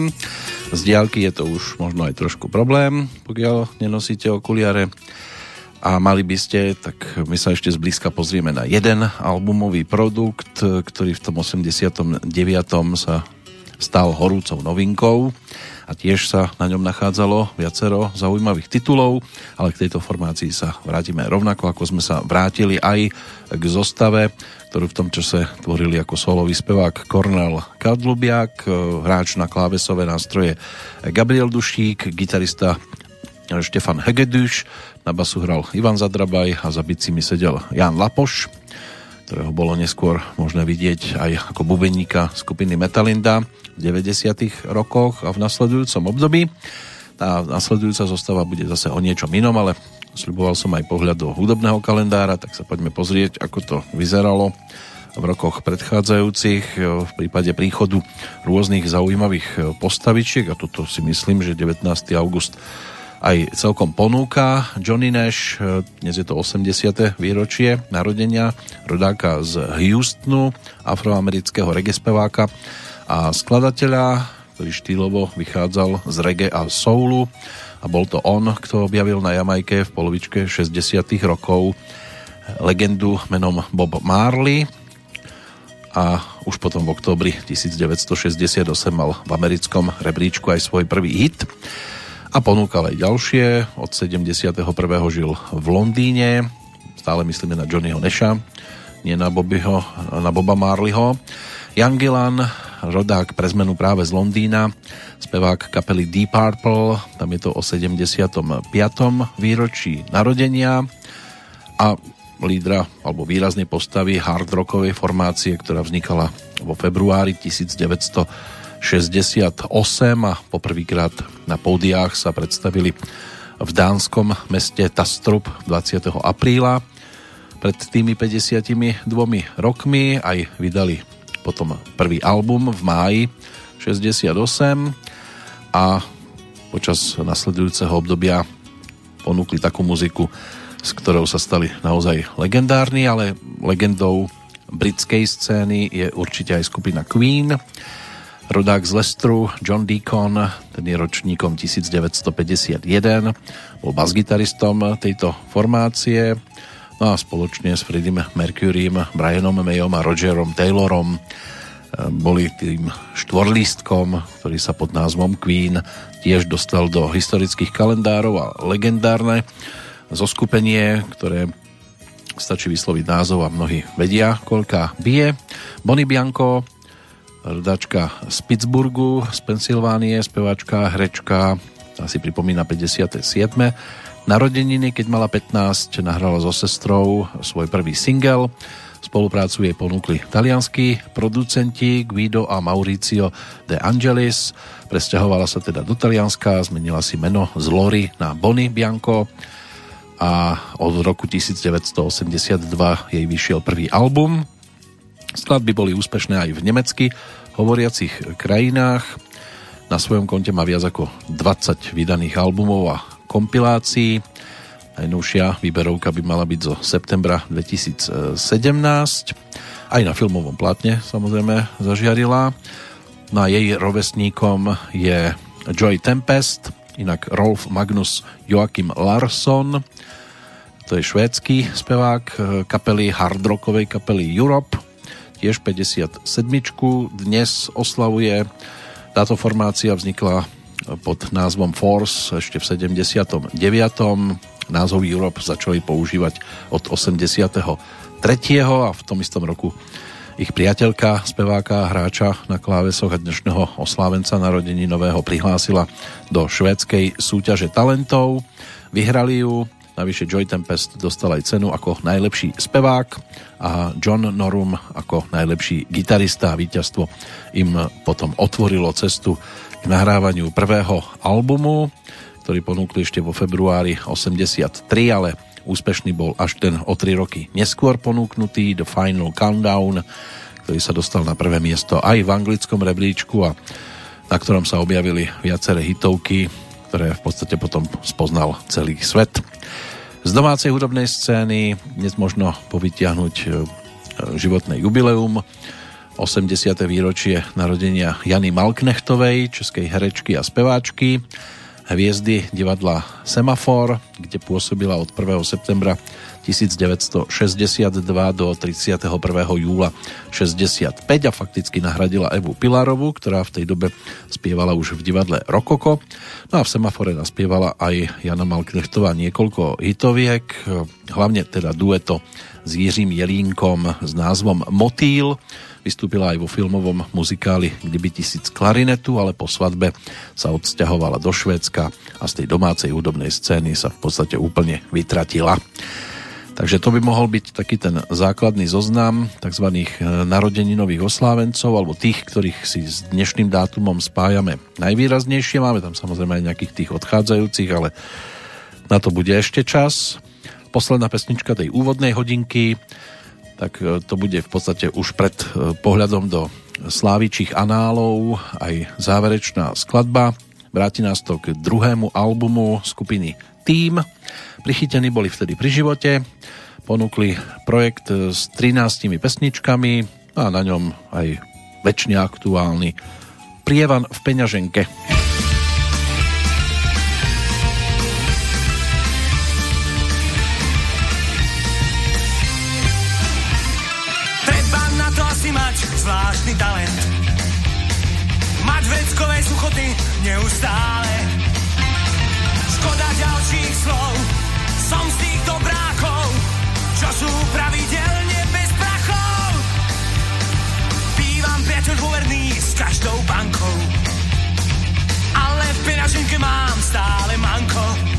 B: Z diálky je to už možno aj trošku problém, pokiaľ nenosíte okuliare. A mali by ste, tak my sa ešte zblízka pozrieme na jeden albumový produkt, ktorý v tom 89. sa stal horúcou novinkou a tiež sa na ňom nachádzalo viacero zaujímavých titulov, ale k tejto formácii sa vrátime rovnako, ako sme sa vrátili aj k zostave, ktorú v tom čase tvorili ako solový spevák Kornel Kadlubiak, hráč na klávesové nástroje Gabriel Dušík, gitarista Štefan Hegedüš, na basu hral Ivan Zadrabaj a za bicimi sedel Jan Lapoš, ktorého bolo neskôr možné vidieť aj ako bubeníka skupiny Metalinda v 90. rokoch a v nasledujúcom období. Tá nasledujúca zostava bude zase o niečom inom, ale sľuboval som aj pohľad do hudobného kalendára, tak sa poďme pozrieť, ako to vyzeralo v rokoch predchádzajúcich v prípade príchodu rôznych zaujímavých postavičiek a toto si myslím, že 19. august aj celkom ponúka. Johnny Nash, dnes je to 80. výročie narodenia rodáka z Houstonu, afroamerického reggae speváka a skladateľa, ktorý štýlovo vychádzal z reggae a soulu a bol to on, kto objavil na Jamajke v polovičke 60. rokov legendu menom Bob Marley a už potom v oktobri 1968 mal v americkom rebríčku aj svoj prvý hit a ponúkal aj ďalšie. Od 71. žil v Londýne, stále myslíme na Johnnyho Nesha, nie na, Bobbyho, na Boba Marleyho. Jan Gillan, rodák pre zmenu práve z Londýna, spevák kapely Deep Purple, tam je to o 75. výročí narodenia a lídra alebo výraznej postavy hard rockovej formácie, ktorá vznikala vo februári 1900 68 a poprvýkrát na pódiách sa predstavili v dánskom meste Tastrup 20. apríla. Pred tými 52 rokmi aj vydali potom prvý album v máji 68 a počas nasledujúceho obdobia ponúkli takú muziku, s ktorou sa stali naozaj legendárni, ale legendou britskej scény je určite aj skupina Queen, rodák z Lestru, John Deacon, ten je ročníkom 1951, bol basgitaristom tejto formácie, no a spoločne s Freddie Mercurym, Brianom Mayom a Rogerom Taylorom boli tým štvorlístkom, ktorý sa pod názvom Queen tiež dostal do historických kalendárov a legendárne zoskupenie, ktoré stačí vysloviť názov a mnohí vedia, koľka bije. Bonnie Bianco, rodačka z Pittsburghu, z Pensylvánie, speváčka, hrečka, asi pripomína 57. Narodeniny, keď mala 15, nahrala so sestrou svoj prvý single. Spoluprácu jej ponúkli talianskí producenti Guido a Mauricio De Angelis. Presťahovala sa teda do Talianska, zmenila si meno z Lori na Bonnie Bianco a od roku 1982 jej vyšiel prvý album. Skladby boli úspešné aj v nemecky hovoriacich krajinách. Na svojom konte má viac ako 20 vydaných albumov a kompilácií. Najnovšia výberovka by mala byť zo septembra 2017. Aj na filmovom plátne samozrejme zažiarila. No a jej rovesníkom je Joy Tempest, inak Rolf Magnus Joachim Larsson, to je švédsky spevák kapely hardrockovej kapely Europe, tiež 57. Dnes oslavuje táto formácia vznikla pod názvom Force ešte v 79. Názov Europe začali používať od 83. a v tom istom roku ich priateľka, speváka, hráča na klávesoch a dnešného oslávenca narodení nového prihlásila do švédskej súťaže talentov. Vyhrali ju, navyše Joy Tempest dostal aj cenu ako najlepší spevák a John Norum ako najlepší gitarista a víťazstvo im potom otvorilo cestu k nahrávaniu prvého albumu, ktorý ponúkli ešte vo februári 83, ale Úspešný bol až ten o 3 roky neskôr ponúknutý The Final Countdown, ktorý sa dostal na prvé miesto aj v anglickom rebríčku a na ktorom sa objavili viaceré hitovky, ktoré v podstate potom spoznal celý svet. Z domácej hudobnej scény dnes možno povytiahnuť e, životné jubileum, 80. výročie narodenia Jany Malknechtovej, českej herečky a speváčky, hviezdy divadla Semafor, kde pôsobila od 1. septembra 1962 do 31. júla 65 a fakticky nahradila Evu Pilarovu, ktorá v tej dobe spievala už v divadle Rokoko. No a v Semafore naspievala aj Jana Malknechtová niekoľko hitoviek, hlavne teda dueto s Jiřím Jelínkom s názvom Motýl, Vystúpila aj vo filmovom muzikáli Kdyby tisíc klarinetu, ale po svadbe sa odsťahovala do Švédska a z tej domácej hudobnej scény sa v podstate úplne vytratila. Takže to by mohol byť taký ten základný zoznam tzv. narodeninových oslávencov alebo tých, ktorých si s dnešným dátumom spájame najvýraznejšie. Máme tam samozrejme aj nejakých tých odchádzajúcich, ale na to bude ešte čas. Posledná pesnička tej úvodnej hodinky tak e, to bude v podstate už pred e, pohľadom do slávičích análov aj záverečná skladba. Vráti nás to k druhému albumu skupiny Team. Prichytení boli vtedy pri živote, ponúkli projekt s 13 pesničkami a na ňom aj väčšine aktuálny Prievan v peňaženke.
F: zvláštny talent. Mať veckové suchoty neustále. Každou bankou, ale v peňaženke mám stále manko.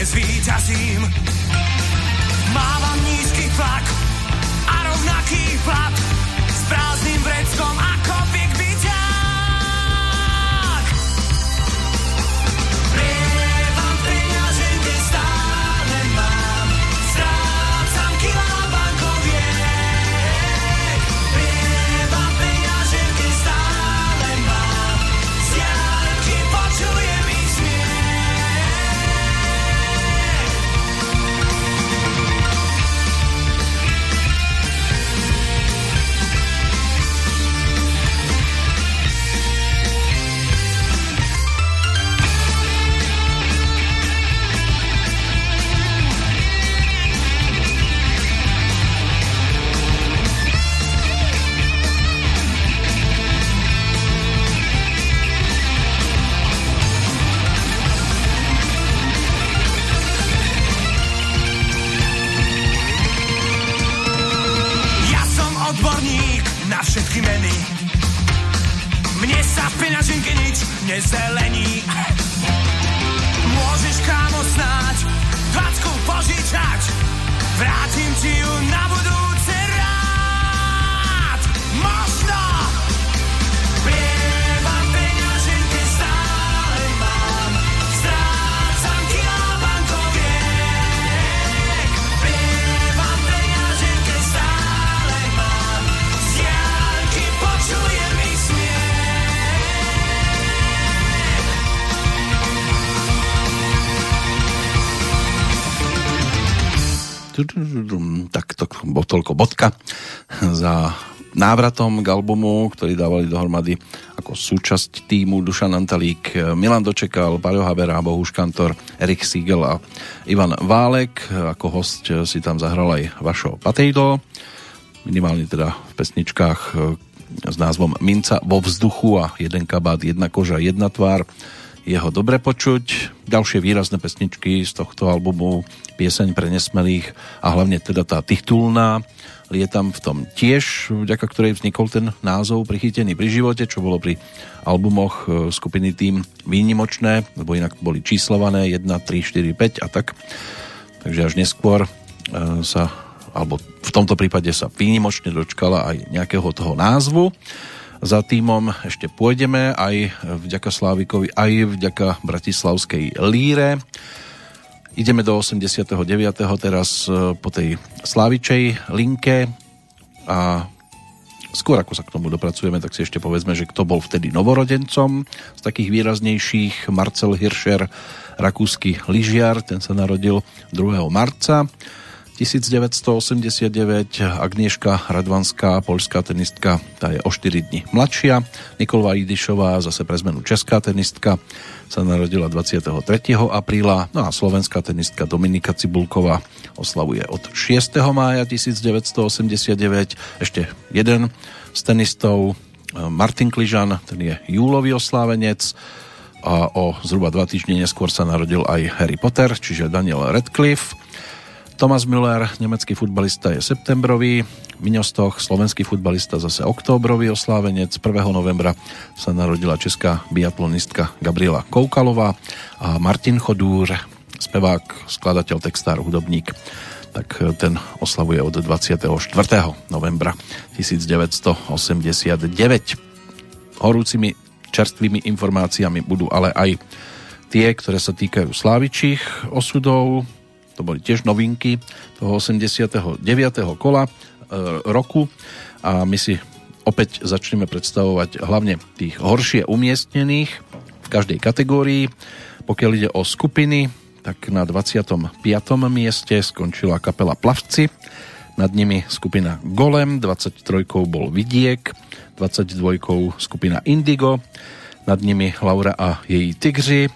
F: Prírodou nezvíťazím. Mávam nízky tlak a rovnaký plat
B: bodka za návratom k albumu, ktorý dávali dohromady ako súčasť týmu Dušan Antalík, Milan Dočekal, Paľo Habera, Bohuš Kantor, Erik Siegel a Ivan Válek. Ako host si tam zahral aj Vašo Patejdo, minimálne teda v pesničkách s názvom Minca vo vzduchu a jeden kabát, jedna koža, jedna tvár. Jeho dobre počuť. Ďalšie výrazné pesničky z tohto albumu, pieseň pre nesmelých a hlavne teda tá titulná Lietam v tom tiež, vďaka ktorej vznikol ten názov Prichytený pri živote, čo bolo pri albumoch e, skupiny tým výnimočné, lebo inak boli číslované 1, 3, 4, 5 a tak. Takže až neskôr e, sa alebo v tomto prípade sa výnimočne dočkala aj nejakého toho názvu. Za týmom ešte pôjdeme aj vďaka Slávikovi, aj vďaka Bratislavskej líre. Ideme do 89. teraz e, po tej Slávičej linke a skôr ako sa k tomu dopracujeme, tak si ešte povedzme, že kto bol vtedy novorodencom z takých výraznejších Marcel Hirscher, rakúsky lyžiar, ten sa narodil 2. marca 1989 Agnieszka Radvanská, polská tenistka, tá je o 4 dní mladšia. Nikolva Idišová, zase pre zmenu česká tenistka, sa narodila 23. apríla. No a slovenská tenistka Dominika Cibulková oslavuje od 6. mája 1989. Ešte jeden z tenistov, Martin Kližan, ten je júlový oslávenec a o zhruba dva týždne neskôr sa narodil aj Harry Potter, čiže Daniel Radcliffe. Thomas Müller, nemecký futbalista, je septembrový, Miňostoch, slovenský futbalista, zase októbrový oslávenec. 1. novembra sa narodila česká biatlonistka Gabriela Koukalová a Martin Chodúr, spevák, skladateľ, textár, hudobník tak ten oslavuje od 24. novembra 1989. Horúcimi čerstvými informáciami budú ale aj tie, ktoré sa týkajú slávičích osudov, to boli tiež novinky toho 89. kola e, roku a my si opäť začneme predstavovať hlavne tých horšie umiestnených v každej kategórii. Pokiaľ ide o skupiny, tak na 25. mieste skončila kapela Plavci, nad nimi skupina Golem, 23. bol Vidiek, 22. skupina Indigo, nad nimi Laura a jej Tigři,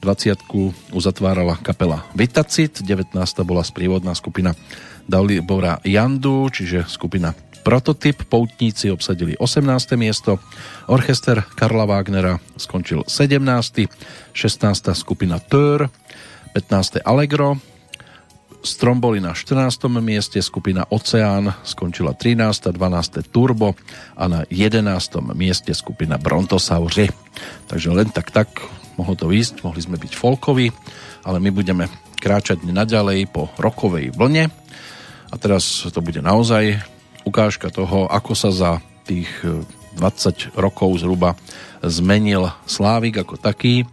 B: 20 uzatvárala kapela Vitacit, 19 bola sprievodná skupina Dalibora Jandu, čiže skupina Prototyp, Poutníci obsadili 18. miesto, orchester Karla Wagnera skončil 17. 16. skupina Tör, 15. Allegro, Strom na 14. mieste, skupina Oceán skončila 13. 12. Turbo a na 11. mieste skupina Brontosauri. Takže len tak tak mohlo to ísť, mohli sme byť folkoví, ale my budeme kráčať naďalej po rokovej vlne a teraz to bude naozaj ukážka toho, ako sa za tých 20 e, rokov zhruba zmenil Slávik ako taký,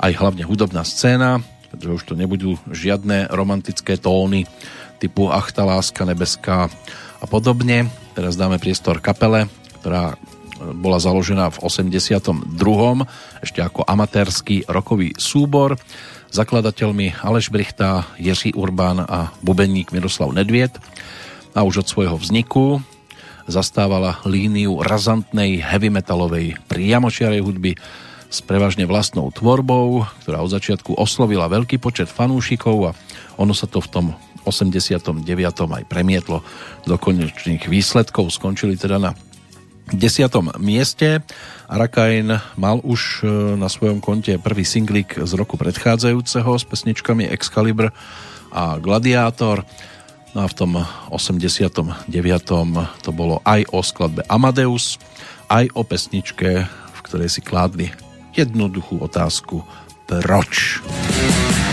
B: aj hlavne hudobná scéna, pretože už to nebudú žiadne romantické tóny typu Ach, tá láska nebeská a podobne. Teraz dáme priestor kapele, ktorá bola založená v 82. ešte ako amatérsky rokový súbor. Zakladateľmi Aleš Brichta, Jiří Urbán a bubeník Miroslav Nedviet. A už od svojho vzniku zastávala líniu razantnej heavy metalovej priamočiarej hudby s prevažne vlastnou tvorbou, ktorá od začiatku oslovila veľký počet fanúšikov a ono sa to v tom 89. aj premietlo do konečných výsledkov. Skončili teda na desiatom mieste. Arakain mal už e, na svojom konte prvý singlik z roku predchádzajúceho s pesničkami Excalibur a Gladiátor. No a v tom 89. to bolo aj o skladbe Amadeus, aj o pesničke, v ktorej si kládli jednoduchú otázku Proč? Proč?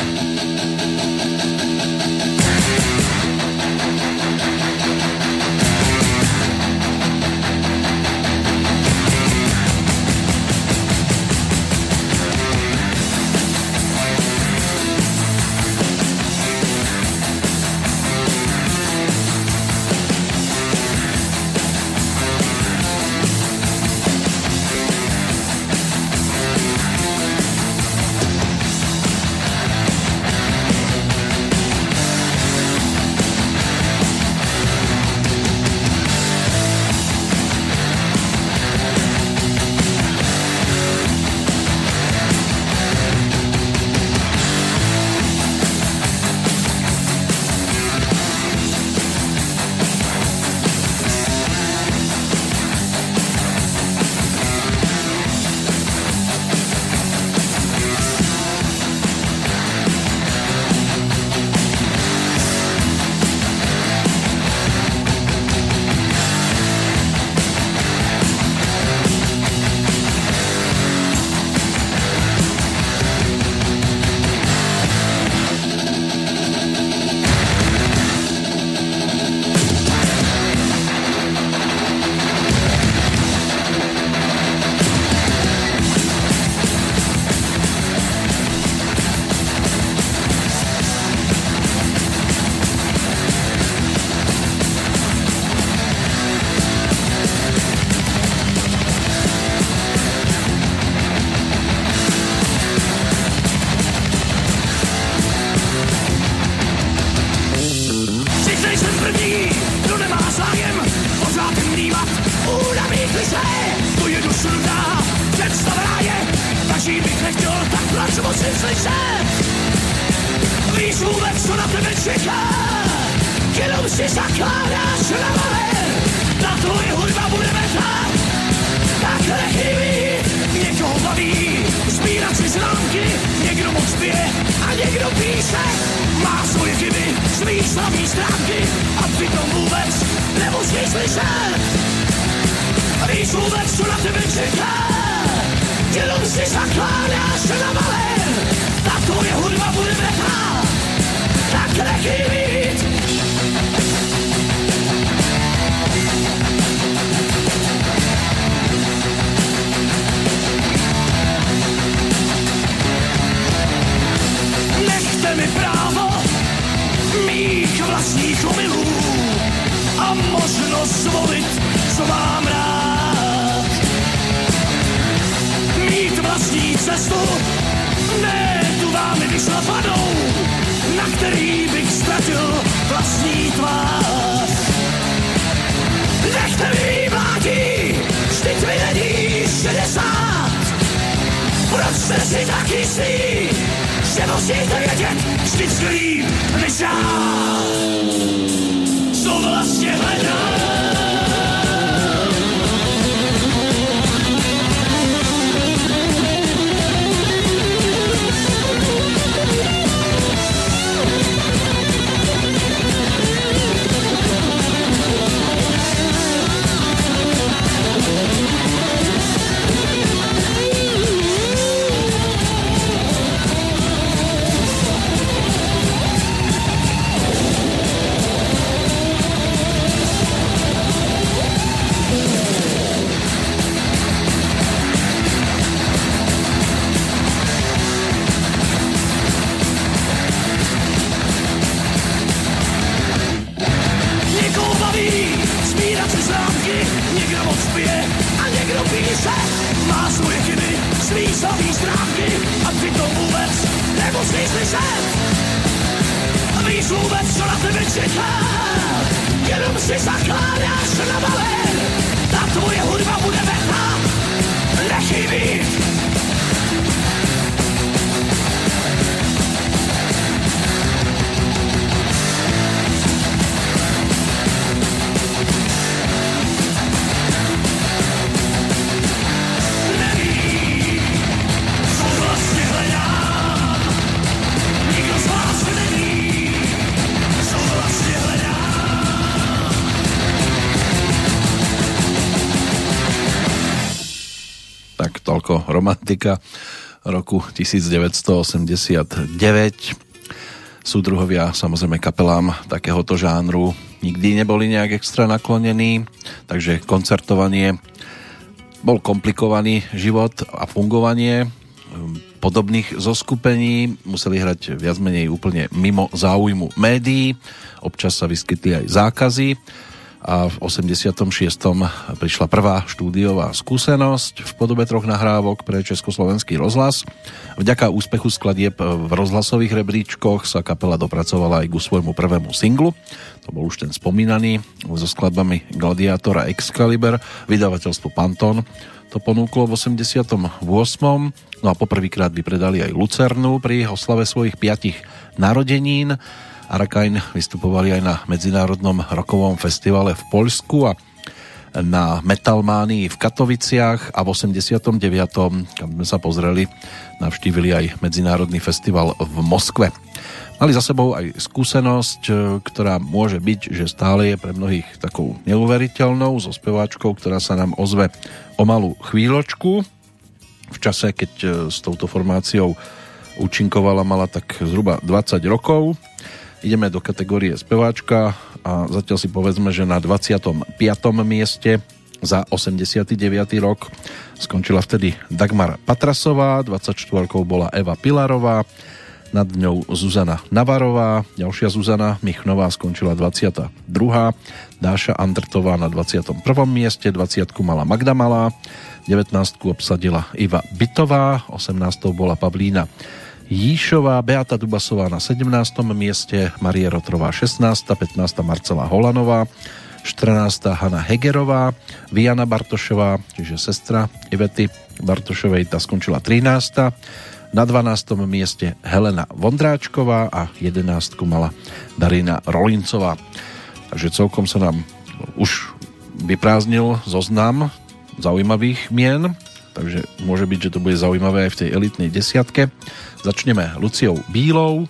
B: Romantika roku 1989. Súdruhovia samozrejme kapelám takéhoto žánru nikdy neboli nejak extra naklonení, takže koncertovanie bol komplikovaný život a fungovanie um, podobných zoskupení. Museli hrať viac menej úplne mimo záujmu médií. Občas sa vyskytli aj zákazy a v 86. prišla prvá štúdiová skúsenosť v podobe troch nahrávok pre Československý rozhlas. Vďaka úspechu skladieb v rozhlasových rebríčkoch sa kapela dopracovala aj ku svojmu prvému singlu. To bol už ten spomínaný so skladbami Gladiátora Excalibur, vydavateľstvo Panton to ponúklo v 88. No a poprvýkrát vypredali aj Lucernu pri oslave svojich piatich narodenín. Arakain vystupovali aj na Medzinárodnom rokovom festivale v Poľsku a na Metalmánii v Katoviciach a v 89. kam sme sa pozreli, navštívili aj Medzinárodný festival v Moskve. Mali za sebou aj skúsenosť, e, ktorá môže byť, že stále je pre mnohých takou neuveriteľnou so speváčkou, ktorá sa nám ozve o malú chvíľočku. V čase, keď e, s touto formáciou účinkovala, mala tak zhruba 20 rokov. Ideme do kategórie speváčka a zatiaľ si povedzme, že na 25. mieste za 89. rok skončila vtedy Dagmar Patrasová, 24. bola Eva Pilarová, nad ňou Zuzana Navarová, ďalšia Zuzana Michnová skončila 22. Dáša Andrtová na 21. mieste, 20. mala Magda Malá, 19. obsadila Iva Bytová, 18. bola Pavlína Jíšová, Beata Dubasová na 17. mieste, Marie Rotrová 16. 15. Marcela Holanová, 14. Hanna Hegerová, Viana Bartošová, čiže sestra Ivety Bartošovej, tá skončila 13. Na 12. mieste Helena Vondráčková a 11. mala Darina Rolincová. Takže celkom sa nám už vyprázdnil zoznam zaujímavých mien, takže môže byť, že to bude zaujímavé aj v tej elitnej desiatke. Začneme Luciou Bílou,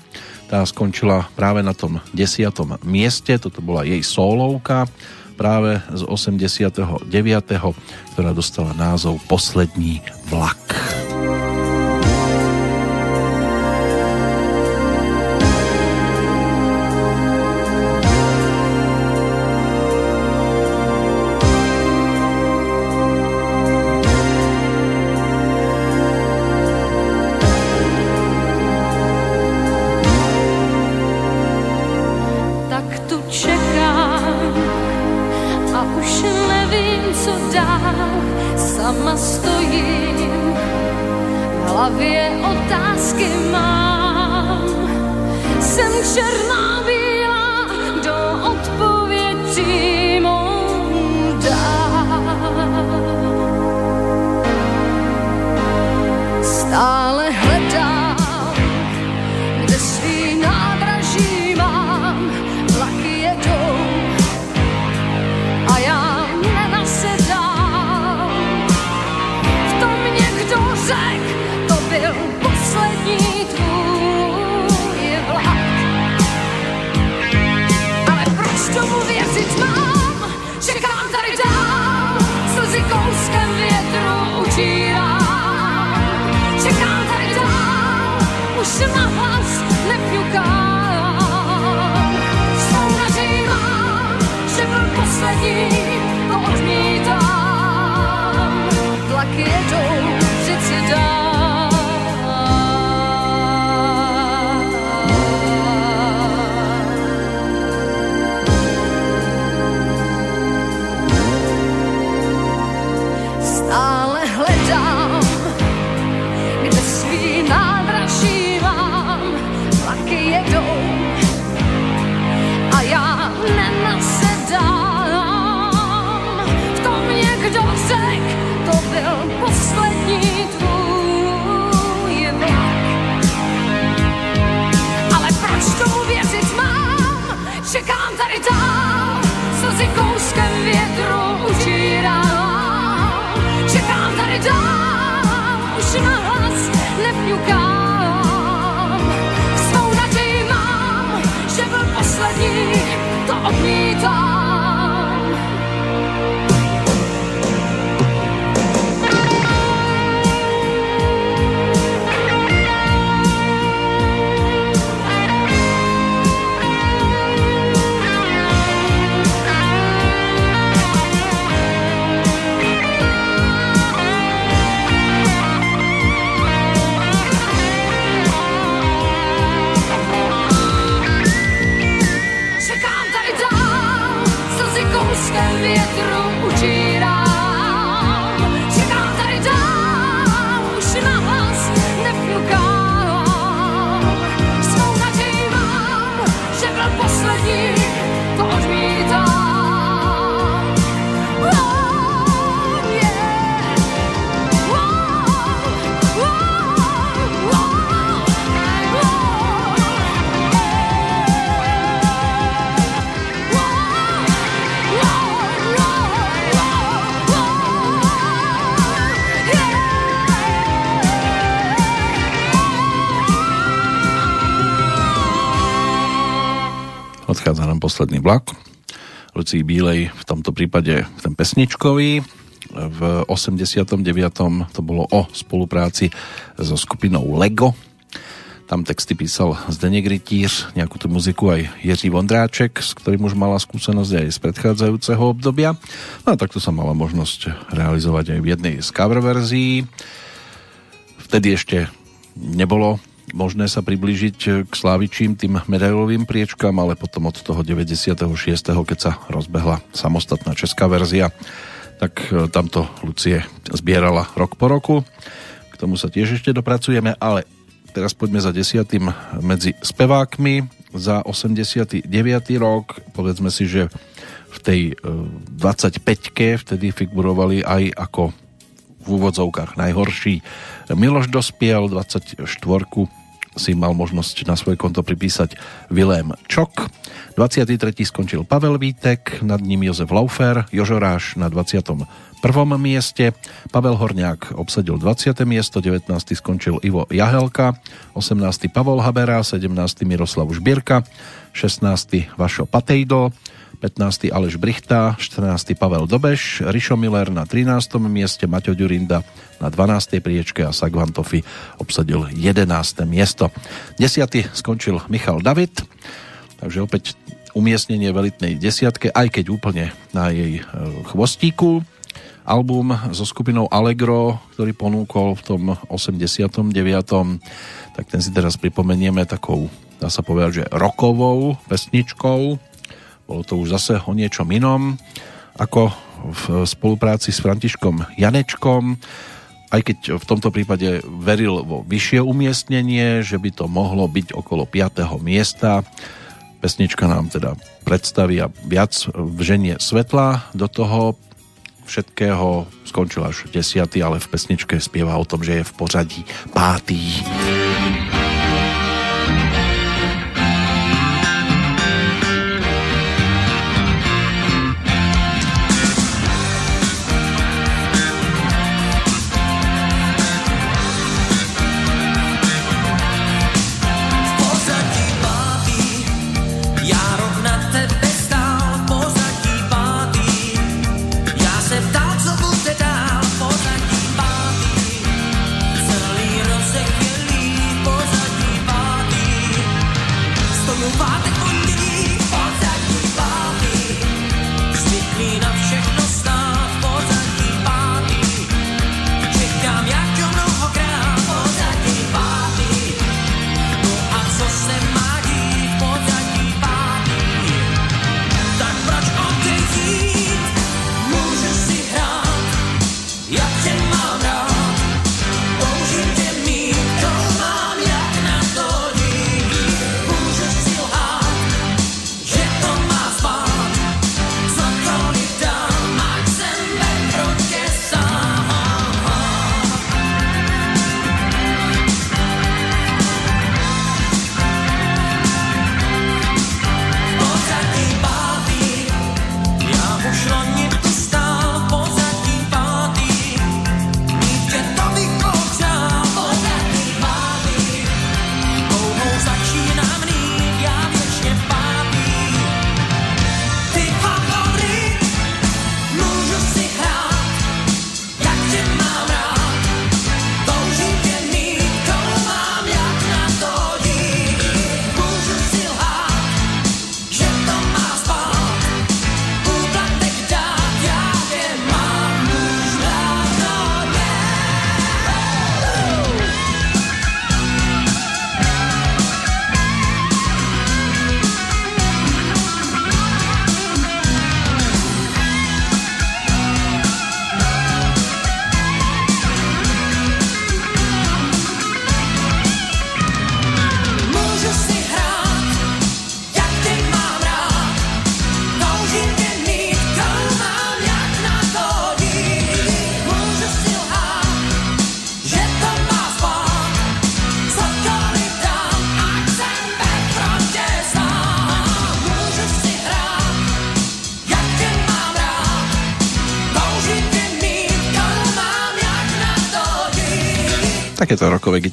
B: tá skončila práve na tom desiatom mieste, toto bola jej solovka práve z 89., ktorá dostala názov Poslední vlak.
G: Já
B: posledný vlak. Lucii Bílej v tomto prípade ten pesničkový. V 89. to bolo o spolupráci so skupinou Lego. Tam texty písal Zdeněk Rytíř, nejakú tú muziku aj Jiří Vondráček, s ktorým už mala skúsenosť aj z predchádzajúceho obdobia. No a takto sa mala možnosť realizovať aj v jednej z cover verzií. Vtedy ešte nebolo možné sa priblížiť k Slávičím tým medailovým priečkám, ale potom od toho 96. keď sa rozbehla samostatná česká verzia, tak e, tamto Lucie zbierala rok po roku. K tomu sa tiež ešte dopracujeme, ale teraz poďme za desiatým medzi spevákmi za 89. rok. Povedzme si, že v tej 25-ke vtedy figurovali aj ako v úvodzovkách najhorší. Miloš dospiel 24 si mal možnosť na svoje konto pripísať Vilém Čok. 23. skončil Pavel Vítek, nad ním Jozef Laufer, Jožoráš na 21. mieste, Pavel Horňák obsadil 20. miesto, 19. skončil Ivo Jahelka, 18. Pavol Habera, 17. Miroslav Žbierka, 16. Vašo Patejdo, 15. Aleš Brichta, 14. Pavel Dobeš, Rišo Miller na 13. mieste, Maťo Ďurinda na 12. priečke a Sagvantofi obsadil 11. miesto. 10. skončil Michal David, takže opäť umiestnenie v elitnej desiatke, aj keď úplne na jej e, chvostíku. Album so skupinou Allegro, ktorý ponúkol v tom 89. tak ten si teraz pripomenieme takou, dá sa povedať, že rokovou pesničkou, bolo to už zase o niečom inom, ako v spolupráci s Františkom Janečkom, aj keď v tomto prípade veril vo vyššie umiestnenie, že by to mohlo byť okolo 5. miesta. Pesnička nám teda predstaví a viac vženie svetla do toho všetkého. Skončil až 10. ale v pesničke spieva o tom, že je v pořadí 5.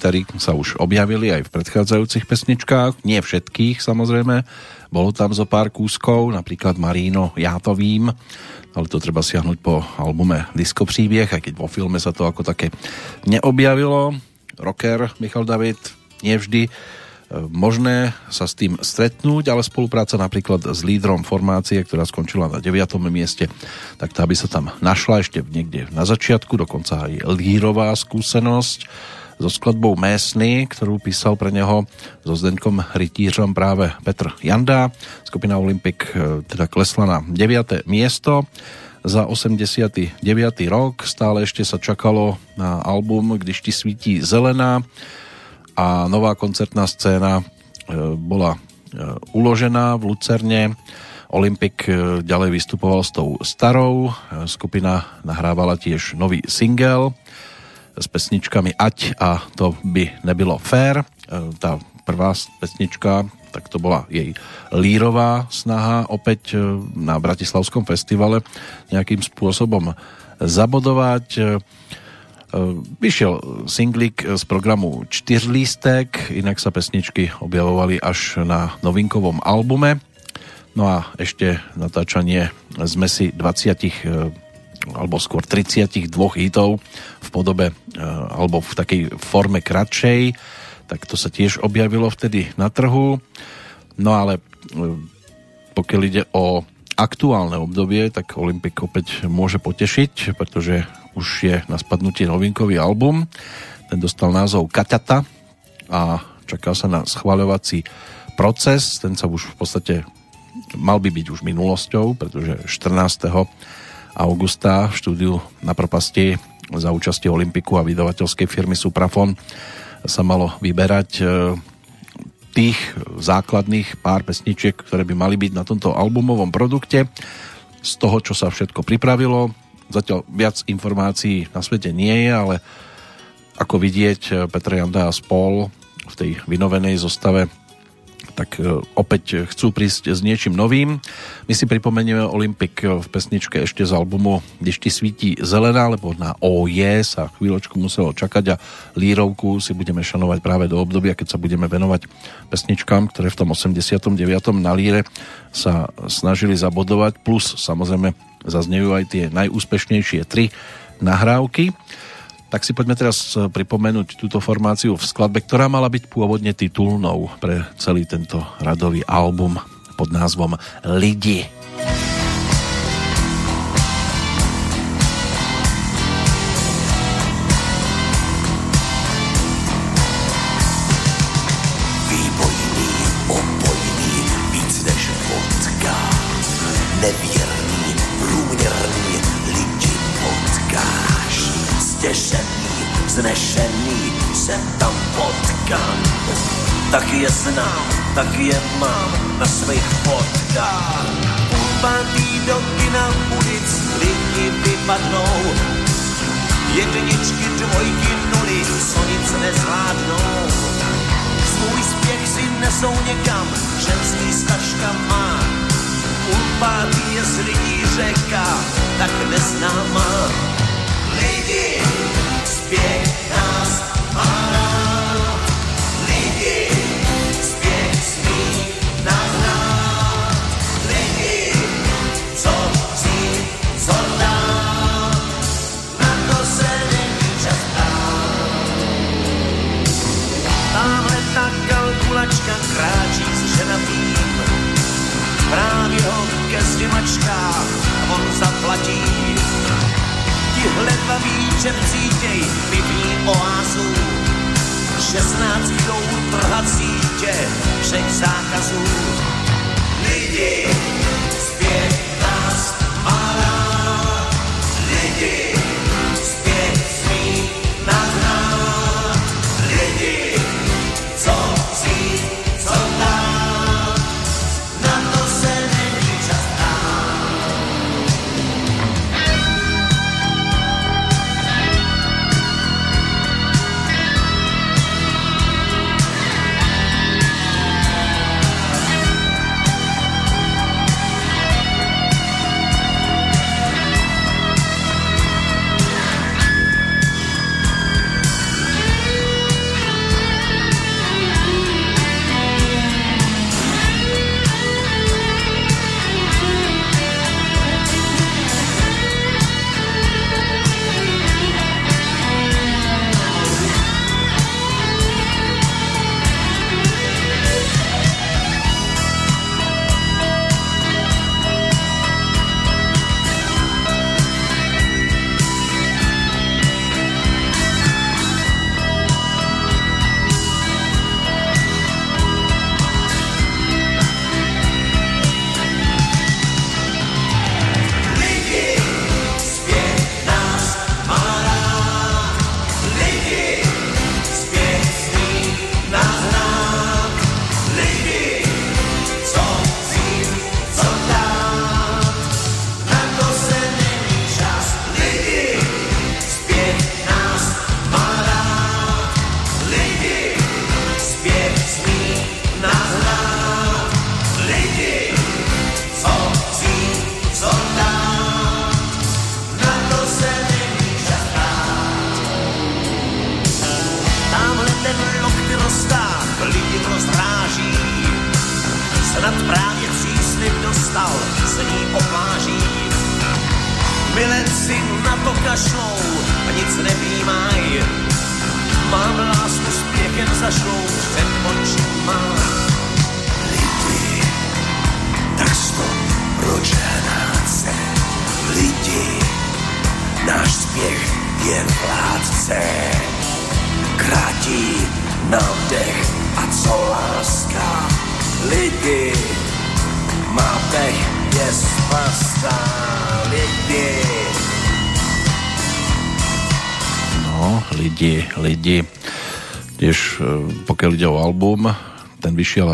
B: gitary sa už objavili aj v predchádzajúcich pesničkách, nie všetkých samozrejme. Bolo tam zo pár kúskov, napríklad Marino Ja to vím, ale to treba siahnuť po albume Disco príbieh, aj keď vo filme sa to ako také neobjavilo. Rocker Michal David, nevždy e, možné sa s tým stretnúť, ale spolupráca napríklad s lídrom formácie, ktorá skončila na 9. mieste, tak tá by sa tam našla ešte niekde na začiatku, dokonca aj lírová skúsenosť so skladbou Mésny, ktorú písal pre neho so Zdeňkom Rytířom práve Petr Janda. Skupina Olympic e, teda klesla na 9. miesto za 89. rok. Stále ešte sa čakalo na album Když ti svítí zelená a nová koncertná scéna e, bola e, uložená v Lucerne Olympic e, ďalej vystupoval s tou starou, skupina nahrávala tiež nový single s pesničkami Ať a to by nebylo fér. E, tá prvá pesnička, tak to bola jej lírová snaha opäť na Bratislavskom festivale nejakým spôsobom zabodovať. Vyšiel singlik z programu Čtyřlístek, inak sa pesničky objavovali až na novinkovom albume No a ešte natáčanie zmesi 20 e, alebo skôr 32 hitov v podobe e, alebo v takej forme kratšej, tak to sa tiež objavilo vtedy na trhu. No ale e, pokiaľ ide o aktuálne obdobie, tak Olympik opäť môže potešiť, pretože už je na spadnutie novinkový album. Ten dostal názov Kaťata a čaká sa na schváľovací proces. Ten sa už v podstate mal by byť už minulosťou, pretože 14. augusta v štúdiu na propasti za účasti Olympiku a vydavateľskej firmy Suprafon sa malo vyberať e, tých základných pár pesničiek, ktoré by mali byť na tomto albumovom produkte. Z toho, čo sa všetko pripravilo, zatiaľ viac informácií na svete nie je, ale ako vidieť, Petr Janda a spol v tej vynovenej zostave tak e, opäť chcú prísť s niečím novým. My si pripomenieme Olympik v pesničke ešte z albumu Když ti svítí zelená, lebo na OJ sa chvíľočku muselo čakať a lírovku si budeme šanovať práve do obdobia, keď sa budeme venovať pesničkám, ktoré v tom 89. na líre sa snažili zabodovať, plus samozrejme zaznejú aj tie najúspešnejšie tri nahrávky tak si poďme teraz e, pripomenúť túto formáciu v skladbe, ktorá mala byť pôvodne titulnou pre celý tento radový album pod názvom Lidi.
H: Výbojný, Stěšený, znešený, se tam potkám. Tak je znám, tak je mám na svých fotkách. Pátý do kina ulic lidi vypadnou. Jedničky, dvojky, nuly, co nic nezvládnou. Svůj spěch si nesou někam, ženský stažka má. Ulpátý je z lidí řeka, tak neznámá. Lidi, Právě ho ke sněmačkách on zaplatí. Míče cítěj pivní oázu. 16 jdou trhat sítě všech zákazů. Lidi,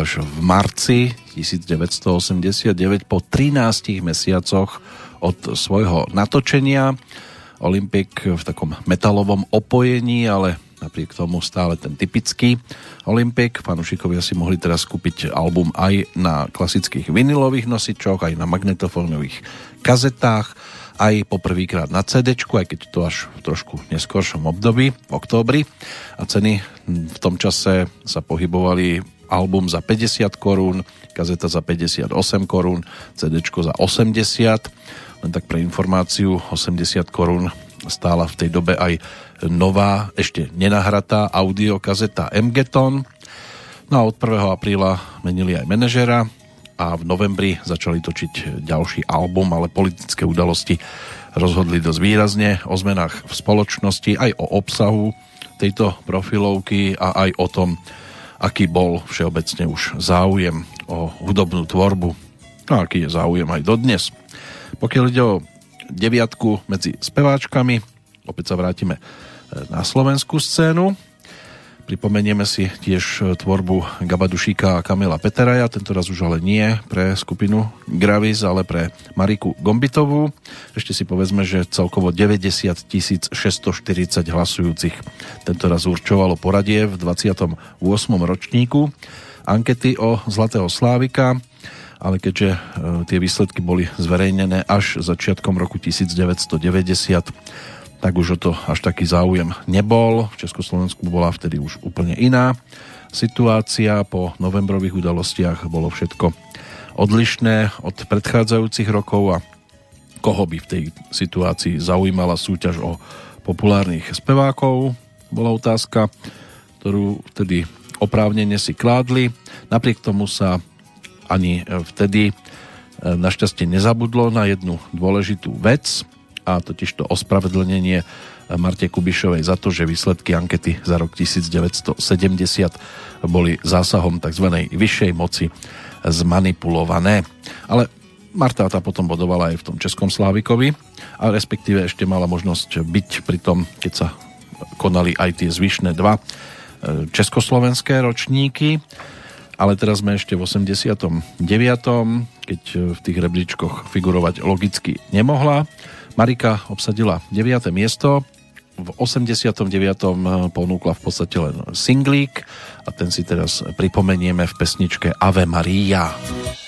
B: až v marci 1989 po 13 mesiacoch od svojho natočenia. Olympic v takom metalovom opojení, ale napriek tomu stále ten typický Olympic. Fanúšikovia si mohli teraz kúpiť album aj na klasických vinilových nosičoch, aj na magnetofónových kazetách aj poprvýkrát na CD, aj keď to až v trošku neskoršom období, v októbri. A ceny v tom čase sa pohybovali album za 50 korún, kazeta za 58 korún, CD za 80. Len tak pre informáciu, 80 korún stála v tej dobe aj nová, ešte nenahratá audiokazeta MGeton. No a od 1. apríla menili aj manažera, a v novembri začali točiť ďalší album, ale politické udalosti rozhodli dosť výrazne o zmenách v spoločnosti, aj o obsahu tejto profilovky a aj o tom, aký bol všeobecne už záujem o hudobnú tvorbu a aký je záujem aj dodnes. Pokiaľ ide o deviatku medzi speváčkami, opäť sa vrátime na slovenskú scénu. Pripomenieme si tiež e, tvorbu Gabadušíka a Kamila Peteraja, tento raz už ale nie pre skupinu Gravis, ale pre Mariku Gombitovú. Ešte si povedzme, že celkovo 90 640 hlasujúcich tento raz určovalo poradie v 28. ročníku ankety o Zlatého Slávika, ale keďže e, tie výsledky boli zverejnené až začiatkom roku 1990, tak už o to až taký záujem nebol. V Československu bola vtedy už úplne iná situácia. Po novembrových udalostiach bolo všetko odlišné od predchádzajúcich rokov a koho by v tej situácii zaujímala súťaž o populárnych spevákov, bola otázka, ktorú vtedy oprávnene si kládli. Napriek tomu sa ani vtedy e, našťastie nezabudlo na jednu dôležitú vec – a totiž to ospravedlnenie Marte Kubišovej za to, že výsledky ankety za rok 1970 boli zásahom tzv. vyššej moci zmanipulované. Ale Marta tá potom bodovala aj v tom Českom Slávikovi a respektíve ešte mala možnosť byť pri tom, keď sa konali aj tie zvyšné dva e, československé ročníky ale teraz sme ešte v 89. keď v tých rebríčkoch figurovať logicky nemohla. Marika obsadila 9. miesto, v 89. ponúkla v podstate len singlík a ten si teraz pripomenieme v pesničke Ave Maria.
I: Láska mám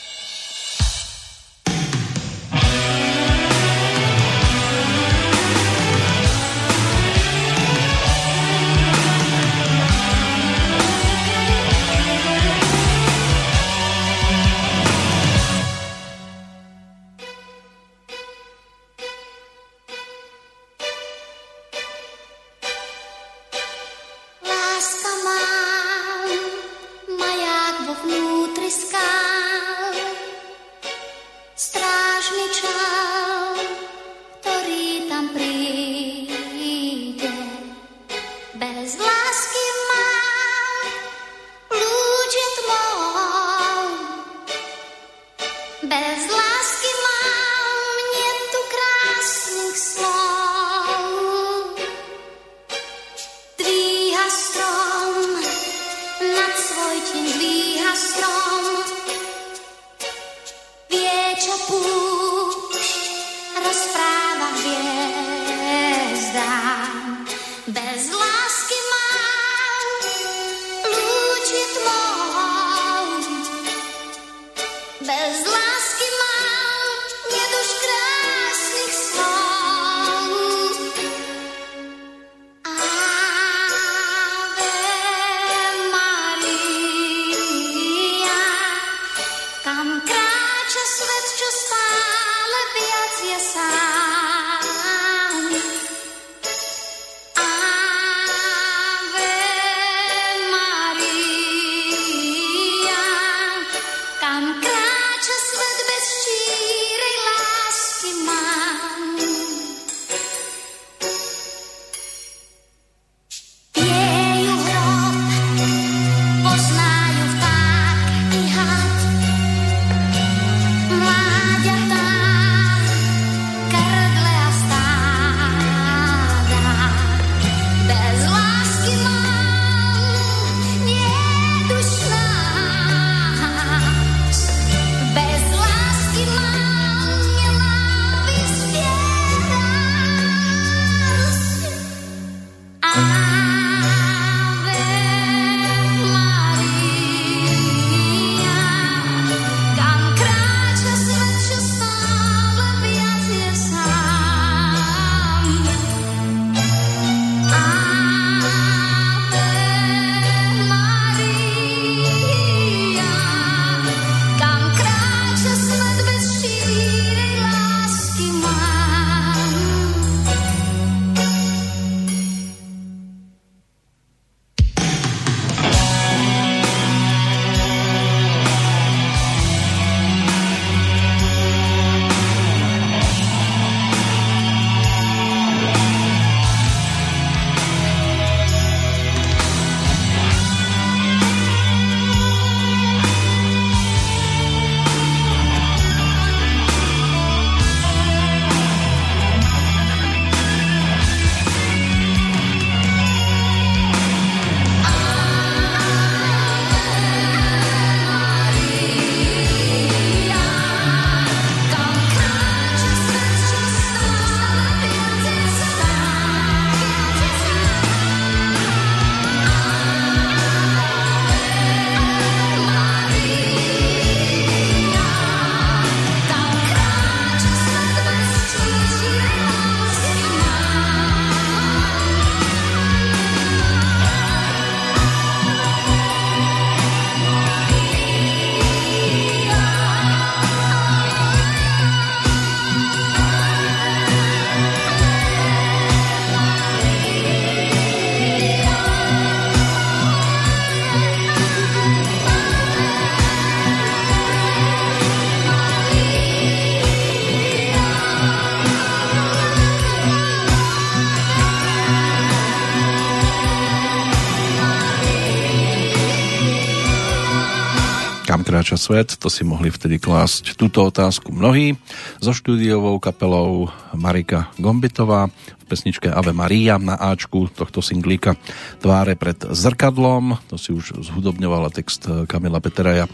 B: svet, to si mohli vtedy klásť túto otázku mnohí. So štúdiovou kapelou Marika Gombitová v pesničke Ave Maria na Ačku tohto singlíka Tváre pred zrkadlom, to si už zhudobňovala text Kamila Peteraja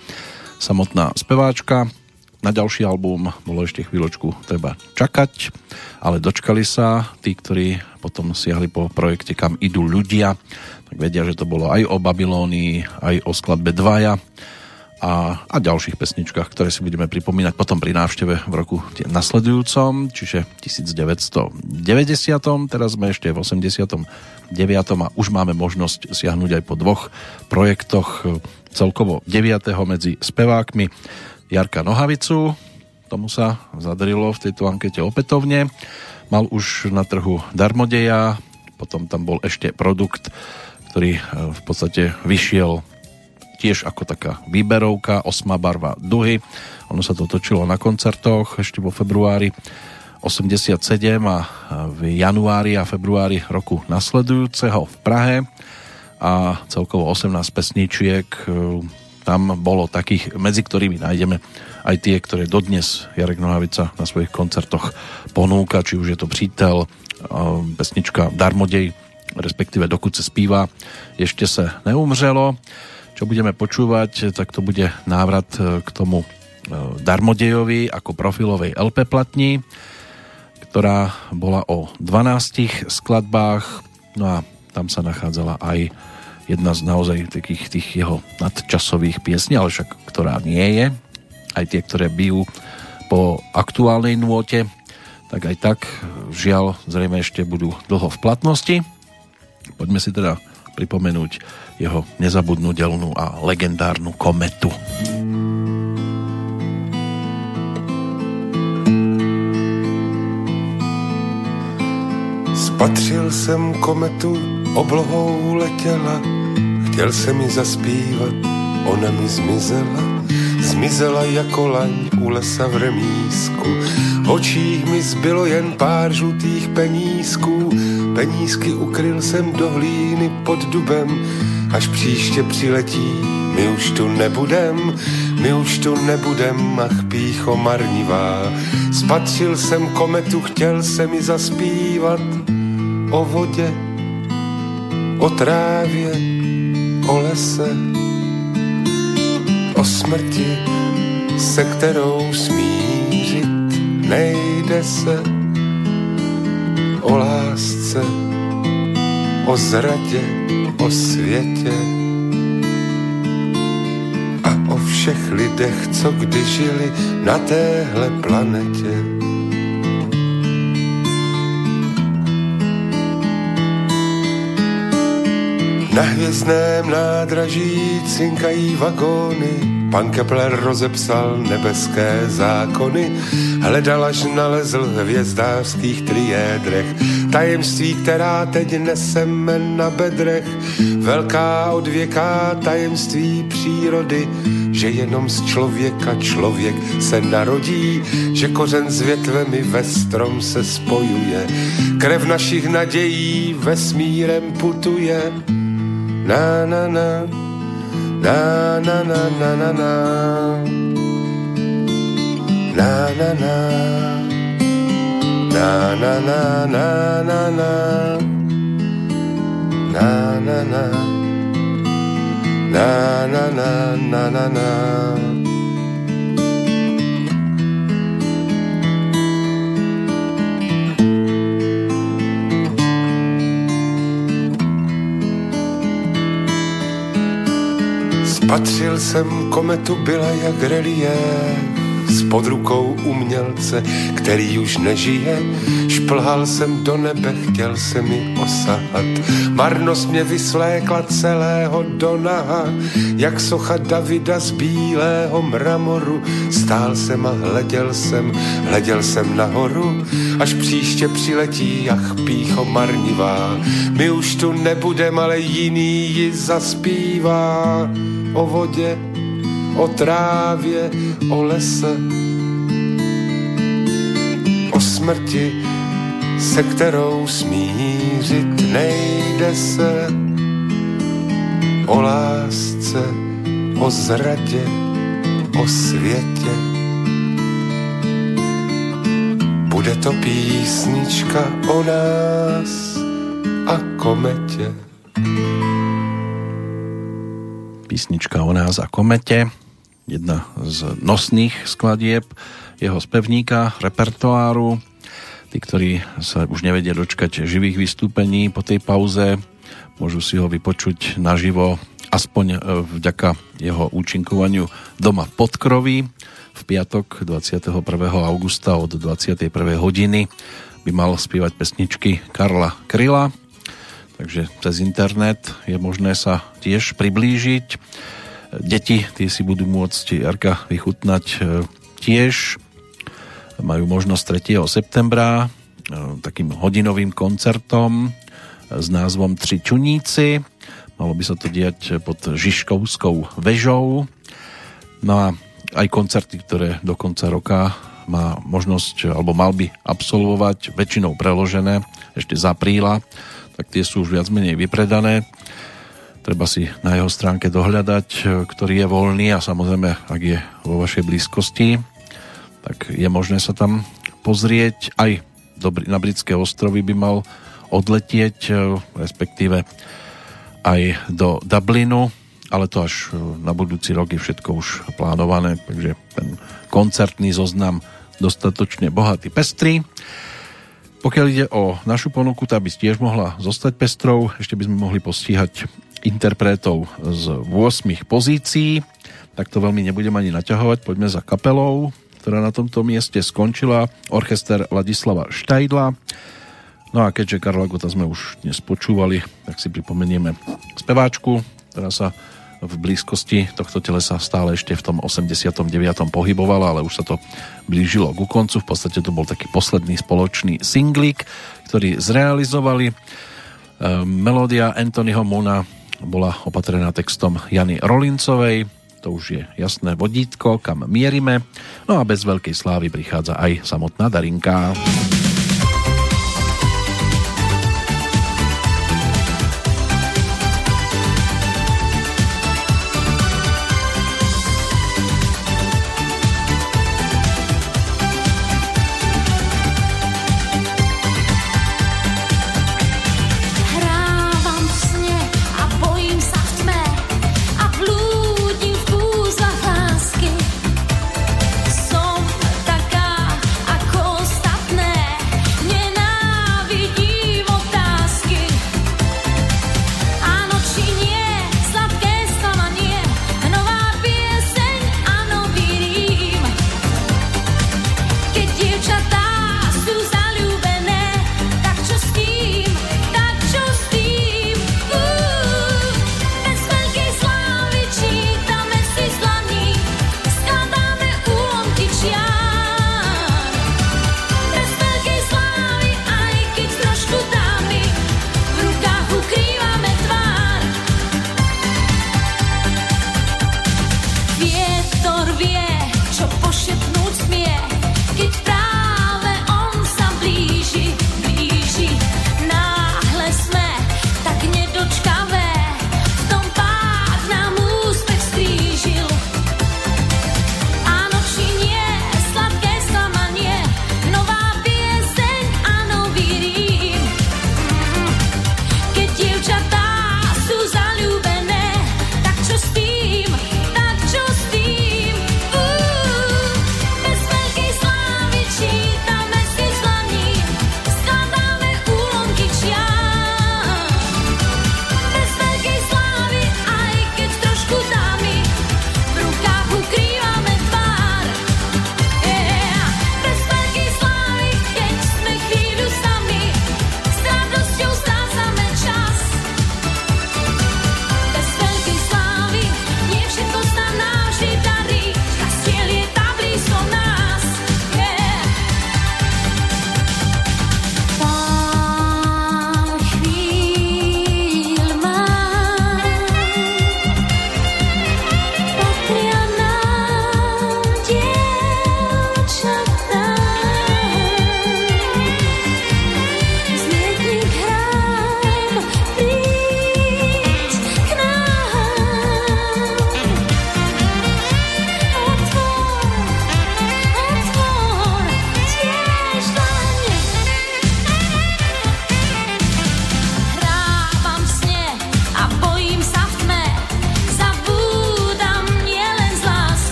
B: samotná speváčka. Na ďalší album bolo ešte chvíľočku treba čakať, ale dočkali sa tí, ktorí potom siahli po projekte Kam idú ľudia, tak vedia, že to bolo aj o Babilónii, aj o skladbe Dvaja a, a ďalších pesničkách, ktoré si budeme pripomínať potom pri návšteve v roku nasledujúcom, čiže 1990. Teraz sme ešte v 89. a už máme možnosť siahnuť aj po dvoch projektoch celkovo 9. medzi spevákmi Jarka Nohavicu, tomu sa zadarilo v tejto ankete opätovne. Mal už na trhu Darmodeja, potom tam bol ešte produkt, ktorý v podstate vyšiel tiež ako taká výberovka, osma barva duhy. Ono sa to točilo na koncertoch ešte vo februári 87 a v januári a februári roku nasledujúceho v Prahe. A celkovo 18 pesničiek e, tam bolo takých, medzi ktorými nájdeme aj tie, ktoré dodnes Jarek Nohavica na svojich koncertoch ponúka, či už je to Přítel, e, pesnička Darmodej, respektíve Dokud se zpívá, ešte sa neumřelo čo budeme počúvať, tak to bude návrat e, k tomu e, Darmodejovi ako profilovej LP platni, ktorá bola o 12 skladbách, no a tam sa nachádzala aj jedna z naozaj takých tých jeho nadčasových piesní, ale však ktorá nie je, aj tie, ktoré bijú po aktuálnej nôte, tak aj tak žiaľ zrejme ešte budú dlho v platnosti. Poďme si teda pripomenúť jeho nezabudnutelnú a legendárnu kometu.
I: Spatřil jsem kometu, oblohou letěla, chtěl jsem mi zaspívat, ona mi zmizela, zmizela jako laň u lesa v remísku. V očích mi zbylo jen pár žlutých penízků, penízky ukryl jsem do hlíny pod dubem, až příště přiletí, my už tu nebudem, my už tu nebudem, ach pícho marnivá. Spatřil jsem kometu, chtěl se mi zaspívat. O vodě, o trávě, o lese, o smrti, se kterou smířit nejde se, o lásce, o zradě, o světě a o všech lidech, co kdy žili na téhle planetě. Na hvězdném nádraží cinkají vagóny, Pan Kepler rozepsal nebeské zákony, Hledal až nalezl v hvězdářských triédrech Tajemství, která teď neseme na bedrech Velká odvěká tajemství přírody že jenom z člověka člověk se narodí, že kořen s větvemi ve strom se spojuje, krev našich nadějí vesmírem putuje. Na na na, na na na na na na na na na. Na na na na na na. Na na na. Na na na na na Spatřil jsem kometu, byla jak relief pod rukou umělce, který už nežije. Šplhal jsem do nebe, chtěl se mi osahat. Marnost mě vyslékla celého do naha, jak socha Davida z bílého mramoru. Stál jsem a hleděl jsem, hleděl jsem nahoru, až příště přiletí, ach pícho marnivá. My už tu nebudem, ale jiný ji zaspívá o vodě, o trávě, o lese, o smrti, se kterou smířit nejde se, o lásce, o zradě, o světě. Bude to písnička o nás a kometě.
B: Písnička o nás a komete, jedna z nosných skladieb jeho spevníka, repertoáru. Tí, ktorí sa už nevedia dočkať živých vystúpení po tej pauze, môžu si ho vypočuť naživo aspoň e, vďaka jeho účinkovaniu doma pod kroví v piatok 21. augusta od 21. hodiny by mal spievať pesničky Karla Kryla takže cez internet je možné sa tiež priblížiť deti, tie si budú môcť Jarka vychutnať e, tiež majú možnosť 3. septembra e, takým hodinovým koncertom s názvom Tři čuníci Malo by sa to diať pod Žižkovskou vežou. No a aj koncerty, ktoré do konca roka má možnosť, alebo mal by absolvovať, väčšinou preložené, ešte z apríla, tak tie sú už viac menej vypredané. Treba si na jeho stránke dohľadať, ktorý je voľný a samozrejme, ak je vo vašej blízkosti, tak je možné sa tam pozrieť. Aj na Britské ostrovy by mal odletieť, respektíve aj do Dublinu, ale to až e, na budúci rok je všetko už plánované, takže ten koncertný zoznam dostatočne bohatý, pestrý. Pokiaľ ide o našu ponuku, tá by tiež mohla zostať pestrou, ešte by sme mohli postíhať interpretov z 8 pozícií, tak to veľmi nebudem ani naťahovať, poďme za kapelou, ktorá na tomto mieste skončila, orchester Ladislava Štajdla, No a keďže Karla Gota sme už dnes počúvali, tak si pripomenieme speváčku, ktorá sa v blízkosti tohto telesa stále ešte v tom 89. pohybovala, ale už sa to blížilo ku koncu. V podstate to bol taký posledný spoločný singlík, ktorý zrealizovali. E, melódia Anthonyho Muna bola opatrená textom Jany Rolincovej, to už je jasné vodítko, kam mierime. No a bez veľkej slávy prichádza aj samotná Darinka.
G: Som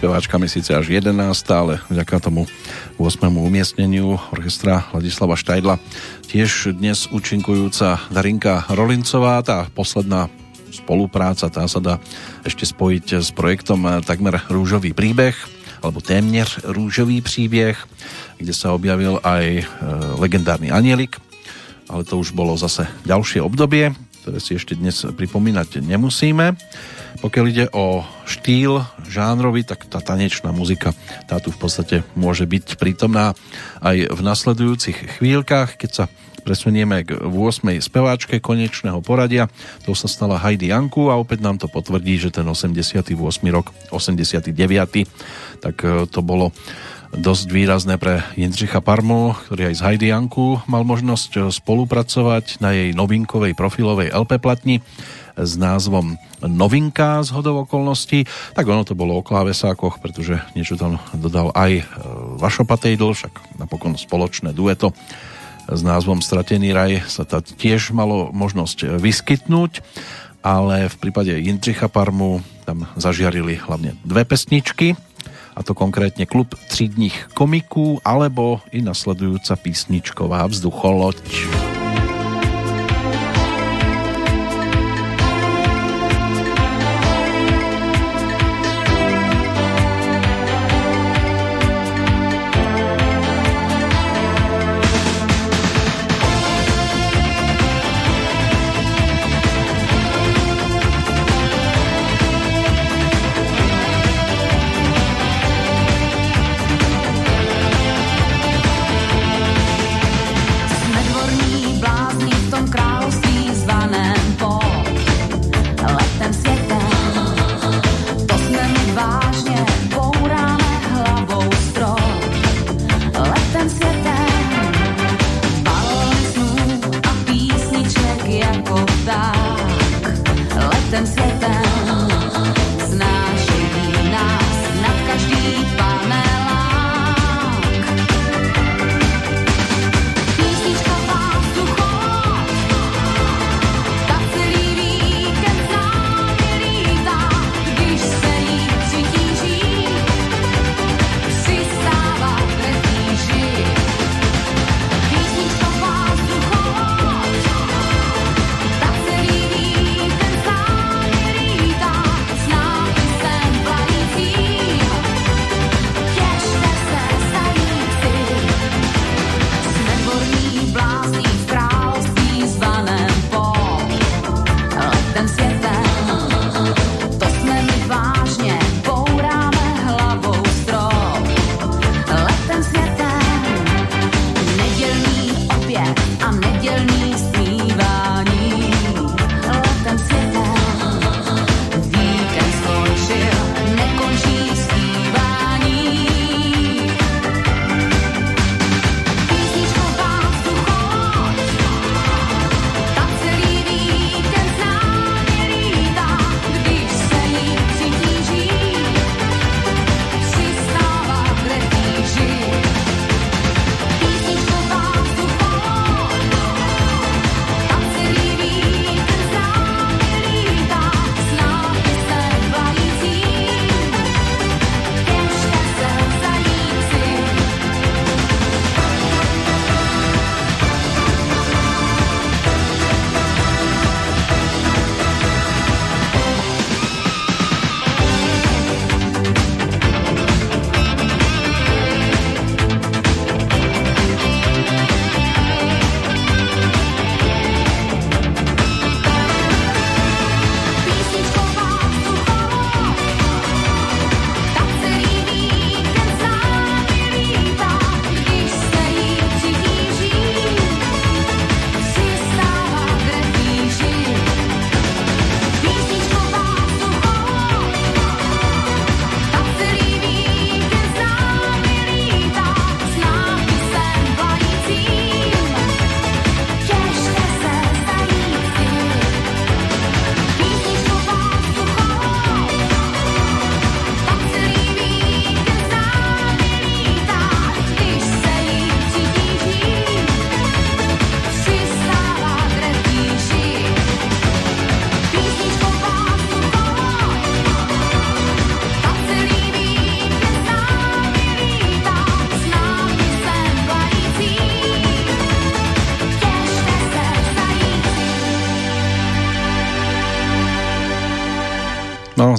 B: speváčkami síce až 11, ale vďaka tomu 8. umiestneniu orchestra Ladislava Štajdla tiež dnes účinkujúca Darinka Rolincová, tá posledná spolupráca, tá sa dá ešte spojiť s projektom takmer Rúžový príbeh, alebo témner Rúžový príbeh, kde sa objavil aj e, legendárny Anielik, ale to už bolo zase ďalšie obdobie, ktoré si ešte dnes pripomínať nemusíme. Pokiaľ ide o štýl žánrový, tak tá tanečná muzika tá tu v podstate môže byť prítomná aj v nasledujúcich chvíľkach, keď sa presunieme k 8. speváčke konečného poradia. To sa stala Heidi Janku a opäť nám to potvrdí, že ten 88. rok, 89. tak e, to bolo dosť výrazné pre Jindřicha Parmu, ktorý aj s Heidi Janku mal možnosť eh, spolupracovať na jej novinkovej profilovej LP platni s názvom Novinka z hodov okolností. Tak ono to bolo o klávesákoch, pretože niečo tam dodal aj eh, Vašo Patejdl, však napokon spoločné dueto s názvom Stratený raj sa tá tiež malo možnosť vyskytnúť, ale v prípade Jindřicha Parmu tam zažiarili hlavne dve pesničky, a to konkrétne klub třídních komiků alebo i nasledujúca písničková vzducholoď.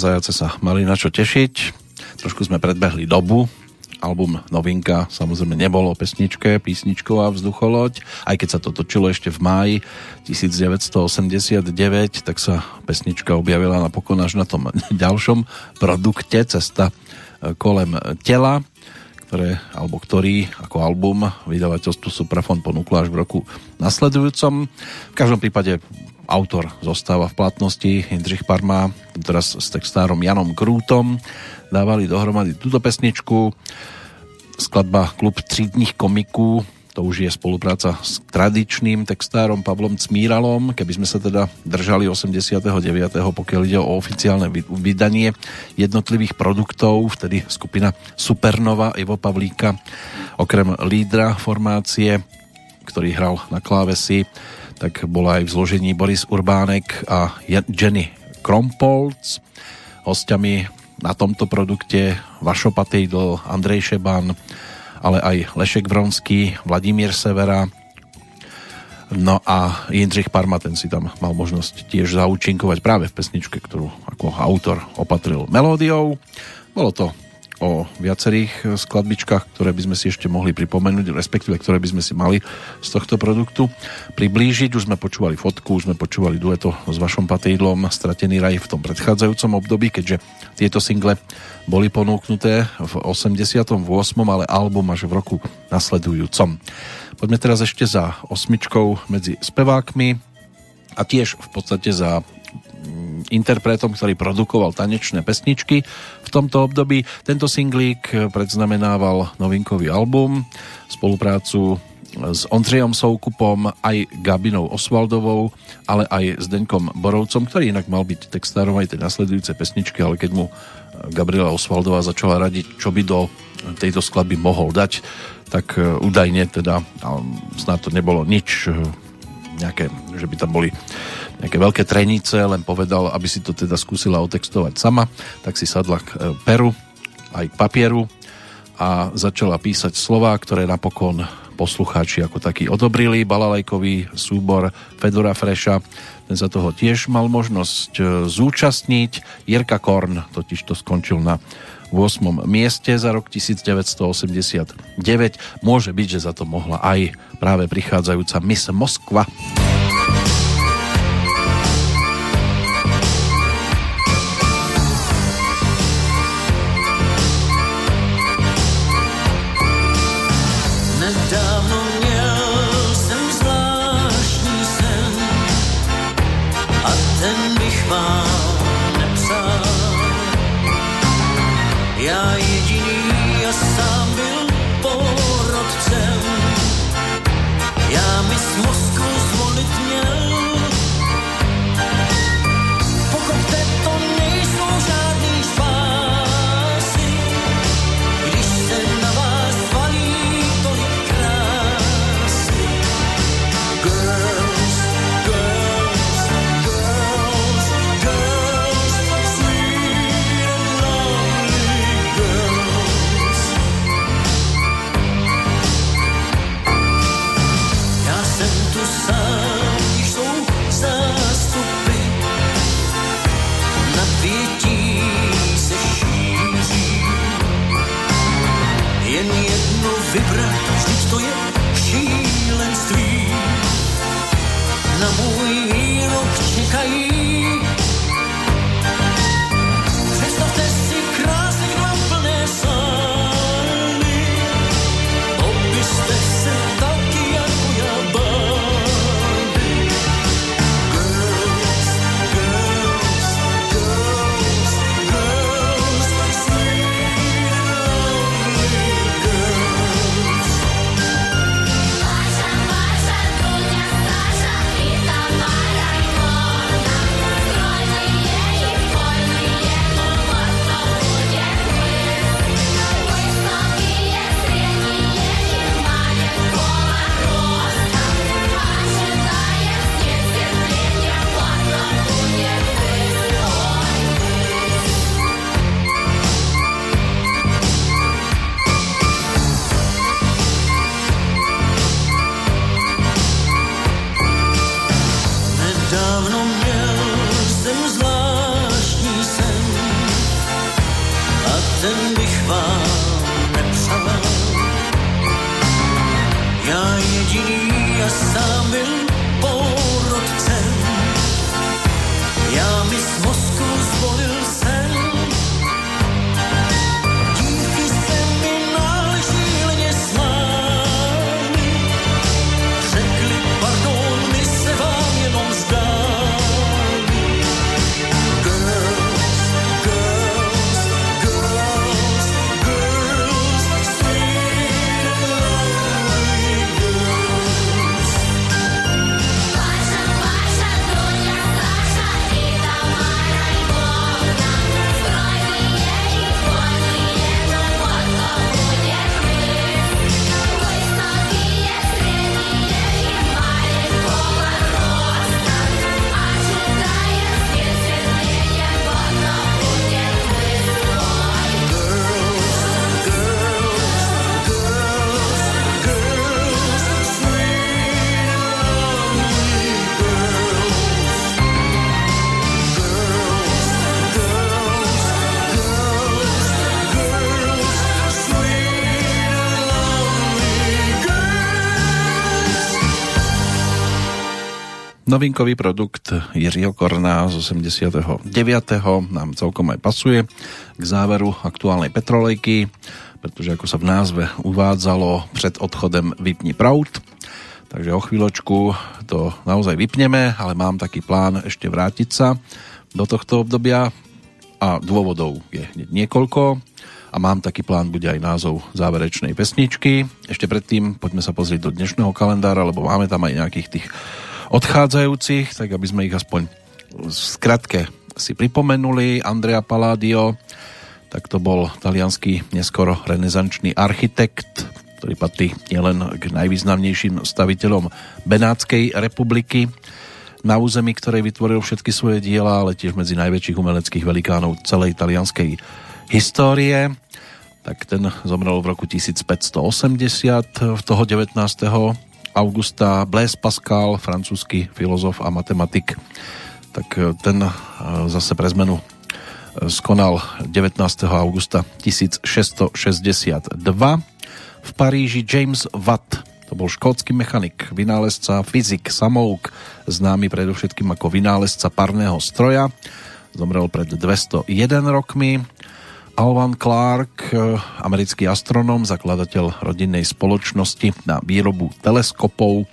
B: Zajace sa mali na čo tešiť. Trošku sme predbehli dobu. Album Novinka samozrejme nebolo pesničke, písničková vzducholoď. Aj keď sa to točilo ešte v máji 1989, tak sa pesnička objavila napokon až na tom ďalšom produkte Cesta kolem tela ktoré, alebo ktorý ako album vydavateľstvo Suprafon ponúklo až v roku nasledujúcom. V každom prípade autor zostáva v platnosti Jindřich Parma, teraz s textárom Janom Krútom dávali dohromady túto pesničku. Skladba Klub třídních komiků to už je spolupráca s tradičným textárom Pavlom Cmíralom. Keby sme sa teda držali 89. pokiaľ ide o oficiálne vydanie jednotlivých produktov, vtedy skupina Supernova Ivo Pavlíka, okrem lídra formácie, ktorý hral na klávesi, tak bola aj v zložení Boris Urbánek a Jenny Krompolc. Hostiami na tomto produkte Vašo Patejdl, Andrej Šeban, ale aj Lešek Vronský, Vladimír Severa, No a Jindřich Parma, ten si tam mal možnosť tiež zaučinkovať práve v pesničke, ktorú ako autor opatril melódiou. Bolo to o viacerých skladbičkách, ktoré by sme si ešte mohli pripomenúť, respektíve ktoré by sme si mali z tohto produktu priblížiť. Už sme počúvali fotku, už sme počúvali dueto s vašom patejdlom Stratený raj v tom predchádzajúcom období, keďže tieto single boli ponúknuté v 88. ale album až v roku nasledujúcom. Poďme teraz ešte za osmičkou medzi spevákmi a tiež v podstate za interpretom, ktorý produkoval tanečné pesničky v tomto období. Tento singlík predznamenával novinkový album, spoluprácu s Ondřejom Soukupom, aj Gabinou Osvaldovou, ale aj s Deňkom Borovcom, ktorý inak mal byť textárom aj tej nasledujúcej pesničky, ale keď mu Gabriela Osvaldová začala radiť, čo by do tejto skladby mohol dať, tak e, údajne teda, snad to nebolo nič e, nejaké, že by tam boli nejaké veľké trenice, len povedal, aby si to teda skúsila otextovať sama, tak si sadla k e, peru aj k papieru a začala písať slova, ktoré napokon poslucháči ako taký odobrili. Balalajkový súbor Fedora Freša ten sa toho tiež mal možnosť e, zúčastniť. Jirka Korn totiž to skončil na 8. mieste za rok 1989. Môže byť, že za to mohla aj práve prichádzajúca Miss Moskva. summer Novinkový produkt Jiřího Korná z 89. nám celkom aj pasuje k záveru aktuálnej petrolejky, pretože ako sa v názve uvádzalo pred odchodem vypni prout. Takže o chvíľočku to naozaj vypneme, ale mám taký plán ešte vrátiť sa do tohto obdobia a dôvodov je niekoľko a mám taký plán, bude aj názov záverečnej pesničky. Ešte predtým poďme sa pozrieť do dnešného kalendára, lebo máme tam aj nejakých tých odchádzajúcich, tak aby sme ich aspoň v si pripomenuli. Andrea Palladio, tak to bol talianský neskoro renesančný architekt, ktorý patrí nielen k najvýznamnejším staviteľom Benátskej republiky, na území, ktoré vytvoril všetky svoje diela, ale tiež medzi najväčších umeleckých velikánov celej talianskej histórie. Tak ten zomrel v roku 1580, v toho 19. augusta Blaise Pascal, francúzsky filozof a matematik. Tak e, ten e, zase pre zmenu e, skonal 19. augusta 1662. V Paríži James Watt, to bol škótsky mechanik, vynálezca, fyzik, samouk, známy predovšetkým ako vynálezca parného stroja. Zomrel pred 201 rokmi. Alvan Clark, eh, americký astronóm, zakladateľ rodinnej spoločnosti na výrobu teleskopov,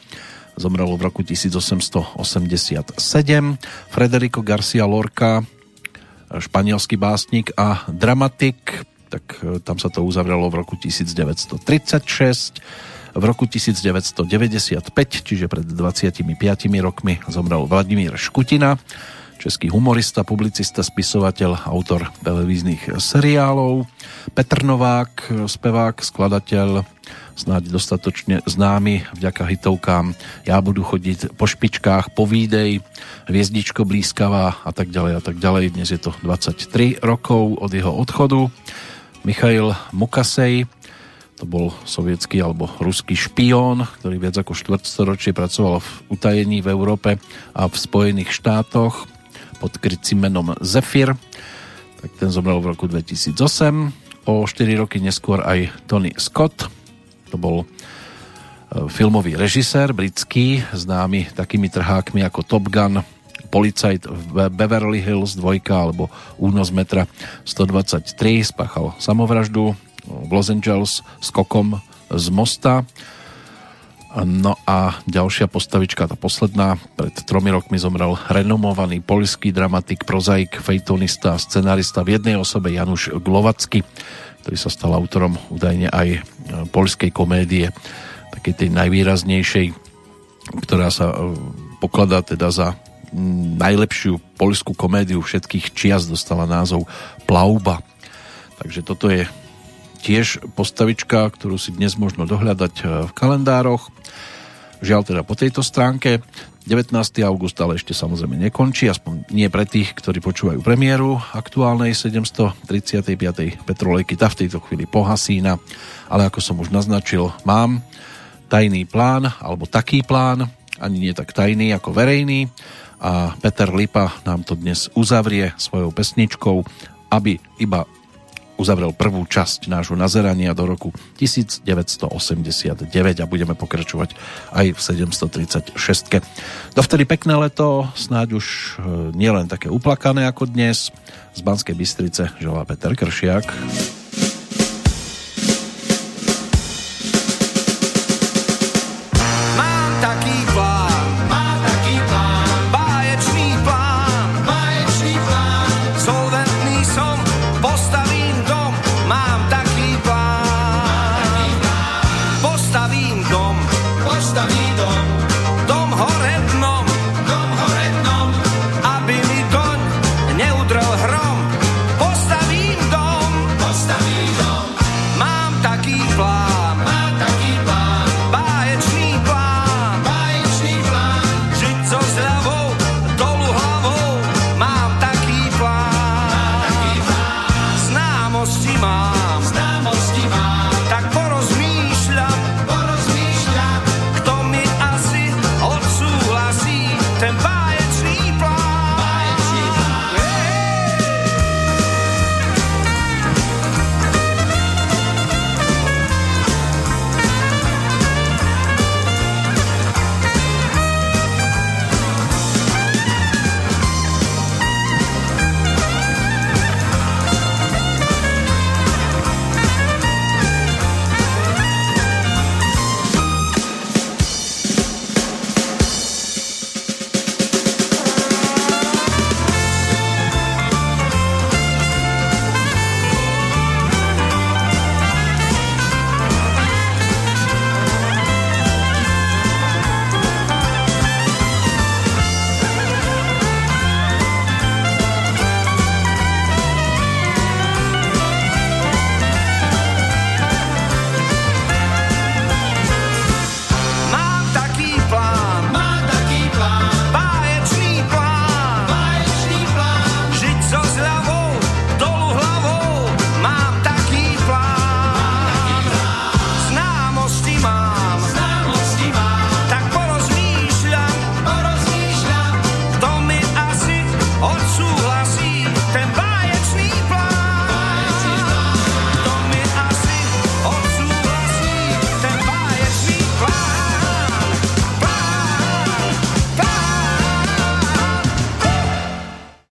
B: zomrel v roku 1887. Federico Garcia Lorca, španielský básnik a dramatik, tak eh, tam sa to uzavrelo v roku 1936. V roku 1995, čiže pred 25 rokmi, zomrel Vladimír Škutina, český humorista, publicista, spisovateľ, autor televíznych seriálov, Petr Novák, spevák, skladateľ, snáď dostatočne známy vďaka hitovkám Ja budu chodiť po špičkách, povídej, Hviezdičko blízkavá a tak ďalej a tak ďalej. Dnes je to 23 rokov od jeho odchodu. Michail Mukasej, to bol sovietský alebo ruský špión, ktorý viac ako štvrtstoročie pracoval v utajení v Európe a v Spojených štátoch pod krycím menom Zephyr. Tak ten zomrel v roku 2008. O 4 roky neskôr aj Tony Scott. To bol e, filmový režisér britský, známy takými trhákmi ako Top Gun, Policajt v Beverly Hills 2 alebo Únos metra 123 spáchal samovraždu v Los Angeles skokom z mosta No a ďalšia postavička, tá posledná, pred tromi rokmi zomrel renomovaný polský dramatik, prozaik, fejtonista a scenarista v jednej osobe Januš Glovacky, ktorý sa stal autorom údajne aj e, polskej komédie, takej tej najvýraznejšej, ktorá sa e, pokladá teda za najlepšiu polskú komédiu všetkých čias, dostala názov Plauba. Takže toto je tiež postavička, ktorú si dnes možno dohľadať e, v kalendároch. Žiaľ teda po tejto stránke 19. august ale ešte samozrejme nekončí, aspoň nie pre tých, ktorí počúvajú premiéru aktuálnej 735. petrolejky. Tá v tejto chvíli pohasína, ale ako som už naznačil, mám tajný plán, alebo taký plán, ani nie tak tajný ako verejný a Peter Lipa nám to dnes uzavrie svojou pesničkou, aby iba uzavrel prvú časť nášho nazerania do roku 1989 a budeme pokračovať aj v 736. Dovtedy pekné leto, snáď už e, nielen také uplakané ako dnes. Z Banskej Bystrice želá Peter Kršiak.